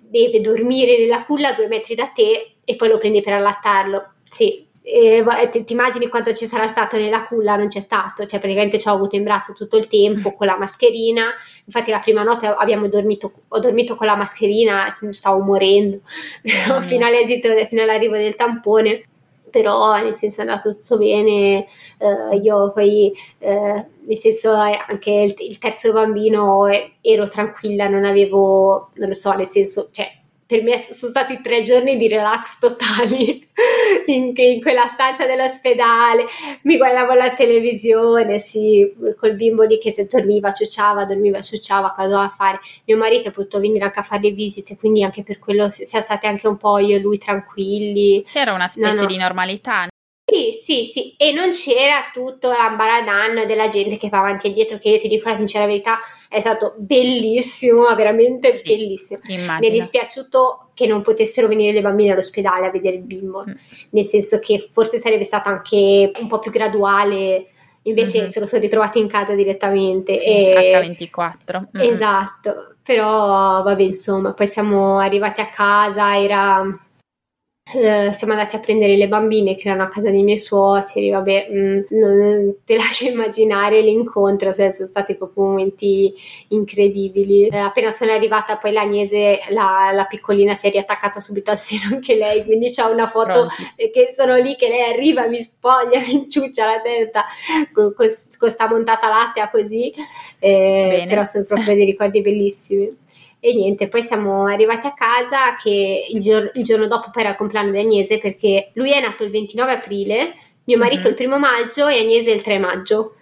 deve dormire nella culla a due metri da te e poi lo prendi per allattarlo. Sì, eh, ti, ti, immagini quanto ci sarà stato nella culla? Non c'è stato, cioè praticamente ci ho avuto in braccio tutto il tempo con la mascherina. Infatti, la prima notte abbiamo dormito, ho dormito con la mascherina, stavo morendo oh, fino all'esito, fino all'arrivo del tampone. Però nel senso è andato tutto bene, eh, io poi eh, nel senso anche il, il terzo bambino ero tranquilla, non avevo, non lo so, nel senso, cioè per me sono stati tre giorni di relax totali in, in, quella stanza dell'ospedale. Mi guardavo la televisione, sì, col bimbo lì che se dormiva, ciucciava, dormiva, ciucciava, cosa doveva fare. Mio marito è potuto venire anche a fare le visite, quindi anche per quello siamo stati anche un po' io e lui tranquilli. C'era una specie no, no. di normalità sì, sì, sì, e non c'era tutto l'ambaradan della gente che va avanti e dietro, che io ti dico la sincera verità, è stato bellissimo, veramente sì, bellissimo. Immagino. Mi è dispiaciuto che non potessero venire le bambine all'ospedale a vedere il bimbo, mm. nel senso che forse sarebbe stato anche un po' più graduale, invece mm-hmm. se lo sono ritrovati in casa direttamente. Sì, e... H24. Mm-hmm. Esatto, però vabbè insomma, poi siamo arrivati a casa, era eh, siamo andati a prendere le bambine che erano a casa dei miei suoceri, vabbè, mh, mm, non, te lascio immaginare l'incontro, cioè, sono stati proprio momenti incredibili. Eh, appena sono arrivata poi l'Agnese, la, la, piccolina si è riattaccata subito al seno anche lei, quindi c'ho una foto Pronti. che sono lì che lei arriva, mi spoglia, mi inciuccia la testa con, con, con sta montata lattea così, eh, però sono proprio dei ricordi bellissimi. E niente, poi siamo arrivati a casa che il, gior- il giorno dopo poi era il compleanno di Agnese perché lui è nato il 29 aprile, mio marito mm-hmm. il primo maggio e Agnese il 3 maggio.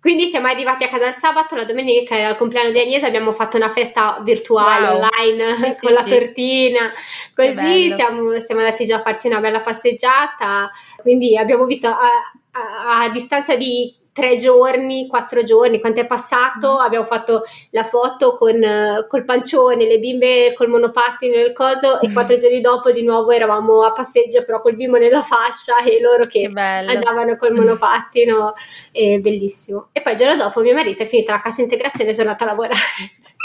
Quindi siamo arrivati a casa il sabato, la domenica era il compleanno di Agnese, abbiamo fatto una festa virtuale wow. online sì, con sì, la tortina, così siamo, siamo, andati già a farci una bella passeggiata, quindi abbiamo visto a, a, a distanza di tre giorni, quattro giorni, quanto è passato, mm. abbiamo fatto la foto con col pancione, le bimbe col monopattino nel coso e mm. quattro giorni dopo di nuovo eravamo a passeggio però col bimbo nella fascia e loro che, che andavano col monopattino, è bellissimo. E poi il giorno dopo mio marito è finito la cassa integrazione e è tornato a lavorare.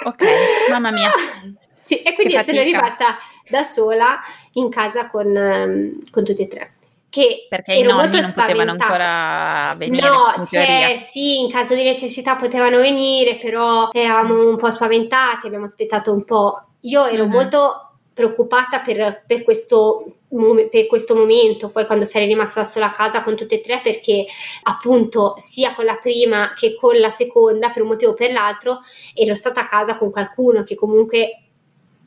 Ok, mamma mia. sì, e quindi sono rimasta da sola in casa con, um, con tutti e tre che perché i nonni non potevano ancora venire no cioè, sì in caso di necessità potevano venire però eravamo un po' spaventati abbiamo aspettato un po' io ero mm-hmm. molto preoccupata per, per, questo, per, questo, momento, poi quando sarei rimasta sola a casa con tutte e tre, perché appunto sia con la prima che con la seconda, per un motivo o per l'altro, ero stata a casa con qualcuno che comunque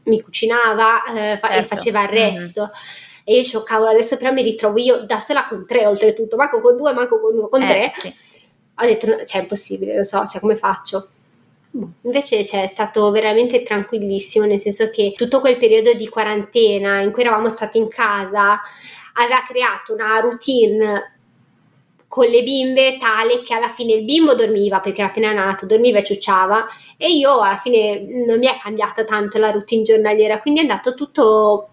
mi cucinava eh, fa- certo. e faceva il resto. Mm-hmm e io dicevo cavolo adesso però mi ritrovo io da sola con tre oltretutto, manco con due, manco con uno, con eh, tre. Sì. Ho detto no, cioè è impossibile, lo so, cioè come faccio? Boh, invece cioè, è stato veramente tranquillissimo, nel senso che tutto quel periodo di quarantena in cui eravamo stati in casa aveva creato una routine con le bimbe tale che alla fine il bimbo dormiva perché era appena nato, dormiva e ciucciava e io alla fine non mi è cambiata tanto la routine giornaliera, quindi è andato tutto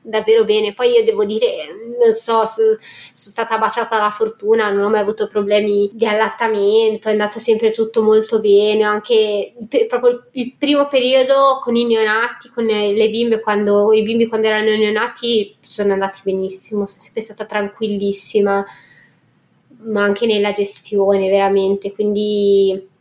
davvero bene. Poi io devo dire, non so, so, sono stata baciata dalla fortuna, non ho mai avuto problemi di allattamento, è andato sempre tutto molto bene. Anche il, proprio il primo periodo con i neonati, con le bimbe, quando i bimbi quando erano neonati sono andati benissimo, sono sempre stata tranquillissima, ma anche nella gestione, veramente. Quindi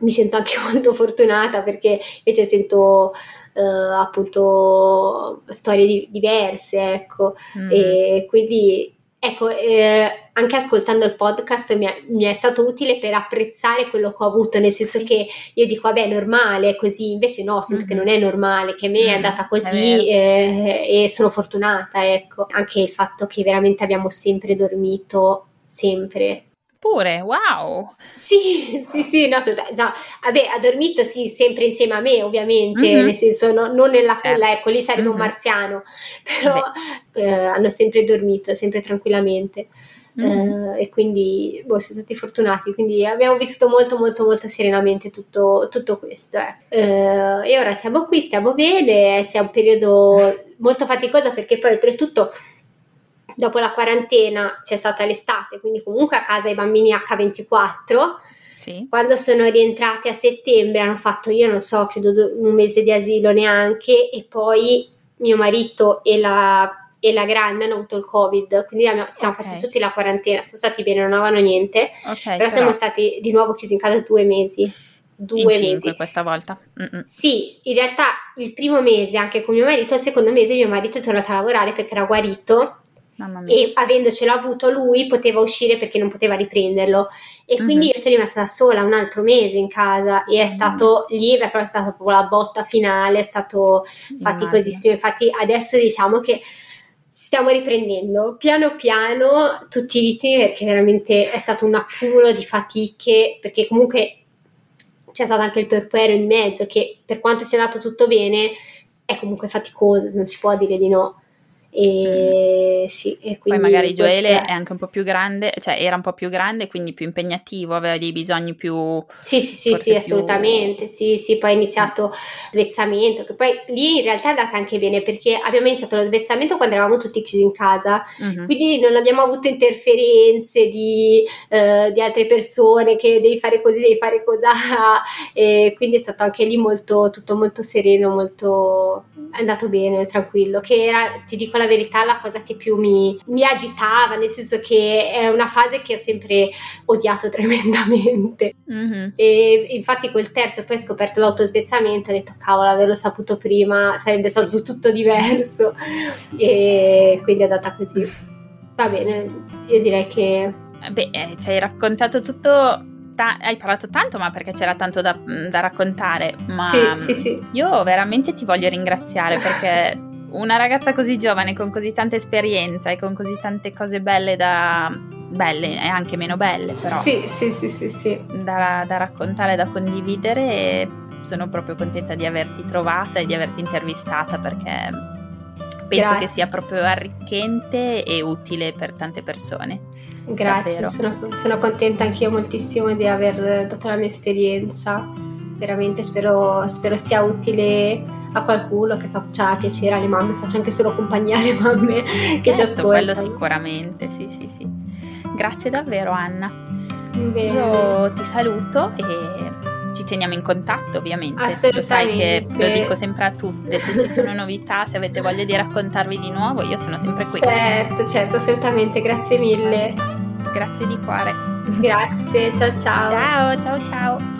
mi sento anche molto fortunata perché invece sento eh, appunto storie di- diverse, ecco, mm. e quindi ecco, eh, anche ascoltando il podcast mi è, mi è, stato utile per apprezzare quello che ho avuto, nel senso che io dico, vabbè, è normale, così, invece no, sento mm-hmm. che non è normale, che a me è andata così è eh, e sono fortunata, ecco. Anche il fatto che veramente abbiamo sempre dormito, sempre, Pure, wow! Sì, sì, sì, no, no, vabbè, ha dormito sì, sempre insieme a me, ovviamente, mm-hmm. nel senso no, non nella certo. culla, ecco, lì sarebbe mm-hmm. un marziano, però eh, hanno sempre dormito, sempre tranquillamente. Mm-hmm. Eh, e quindi boh, siamo stati fortunati, quindi abbiamo vissuto molto molto molto serenamente tutto, tutto questo. Eh. Eh, e ora siamo qui, stiamo bene, sia un periodo molto faticoso perché poi oltretutto dopo la quarantena c'è stata l'estate, quindi comunque a casa i bambini H24. Sì. Quando sono rientrati a settembre hanno fatto, io non so, credo un mese di asilo neanche e poi mio marito e la, e la grande hanno avuto il covid, quindi siamo okay. fatti tutti la quarantena, sono stati bene, non avevano niente, okay, però, però, siamo stati di nuovo chiusi in casa due mesi. Due mesi questa volta. Mm-mm. Sì, in realtà il primo mese anche con mio marito, il secondo mese mio marito è tornato a lavorare perché era guarito e avendocelo avuto lui poteva uscire perché non poteva riprenderlo. E quindi mm-hmm. io sono rimasta sola un altro mese in casa e è stato mm-hmm. lì però è stata proprio la botta finale è stato faticosissimo. Infatti adesso diciamo che stiamo riprendendo piano piano tutti i ritmi perché veramente è stato un accumulo di fatiche perché comunque c'è stato anche il perpuero in mezzo che per quanto sia andato tutto bene è comunque faticoso non si può dire di no e, sì, e Poi magari Gioele è anche un po' più grande, cioè era un po' più grande, quindi più impegnativo, aveva dei bisogni più... Sì, sì, sì, sì assolutamente, sì, sì, poi ha iniziato svezzamento, che poi lì in realtà è andata anche bene perché abbiamo iniziato lo svezzamento quando eravamo tutti chiusi in casa, uh-huh. quindi non abbiamo avuto interferenze di, uh, di, altre persone che devi fare così, devi fare così, e quindi è stato anche lì molto, tutto molto sereno, molto... è andato bene, tranquillo, che era, ti dico la verità, la cosa che più mi, mi, agitava, nel senso che è una fase che ho sempre odiato tremendamente. Mm-hmm. E infatti quel terzo poi ho scoperto l'autosvezzamento e ho detto cavolo, averlo saputo prima sarebbe stato tutto diverso. e quindi è andata così. Va bene, io direi che... Beh, eh, ci hai raccontato tutto hai parlato tanto, ma perché c'era tanto da, da raccontare. Ma sì, sì, sì. io veramente ti voglio ringraziare perché una ragazza così giovane, con così tanta esperienza e con così tante cose belle da... belle e anche meno belle però. Sì, sì, sì, sì, sì. Da, da raccontare, da condividere sono proprio contenta di averti trovata e di averti intervistata perché penso Grazie. che sia proprio arricchente e utile per tante persone. Grazie, sono, sono, contenta anch'io moltissimo di aver dato la mia esperienza, veramente spero, spero sia utile a qualcuno che faccia piacere alle mamme, faccia anche solo compagnia alle mamme che certo, ci ascoltano. quello sicuramente, sì sì sì. Grazie davvero Anna. Bene. Io ti saluto e ci teniamo in contatto ovviamente. Lo sai che lo dico sempre a tutte, se ci sono novità, se avete voglia di raccontarvi di nuovo, io sono sempre qui. Certo, certo, assolutamente, grazie mille. Grazie di cuore. Grazie, ciao ciao. Ciao, ciao ciao.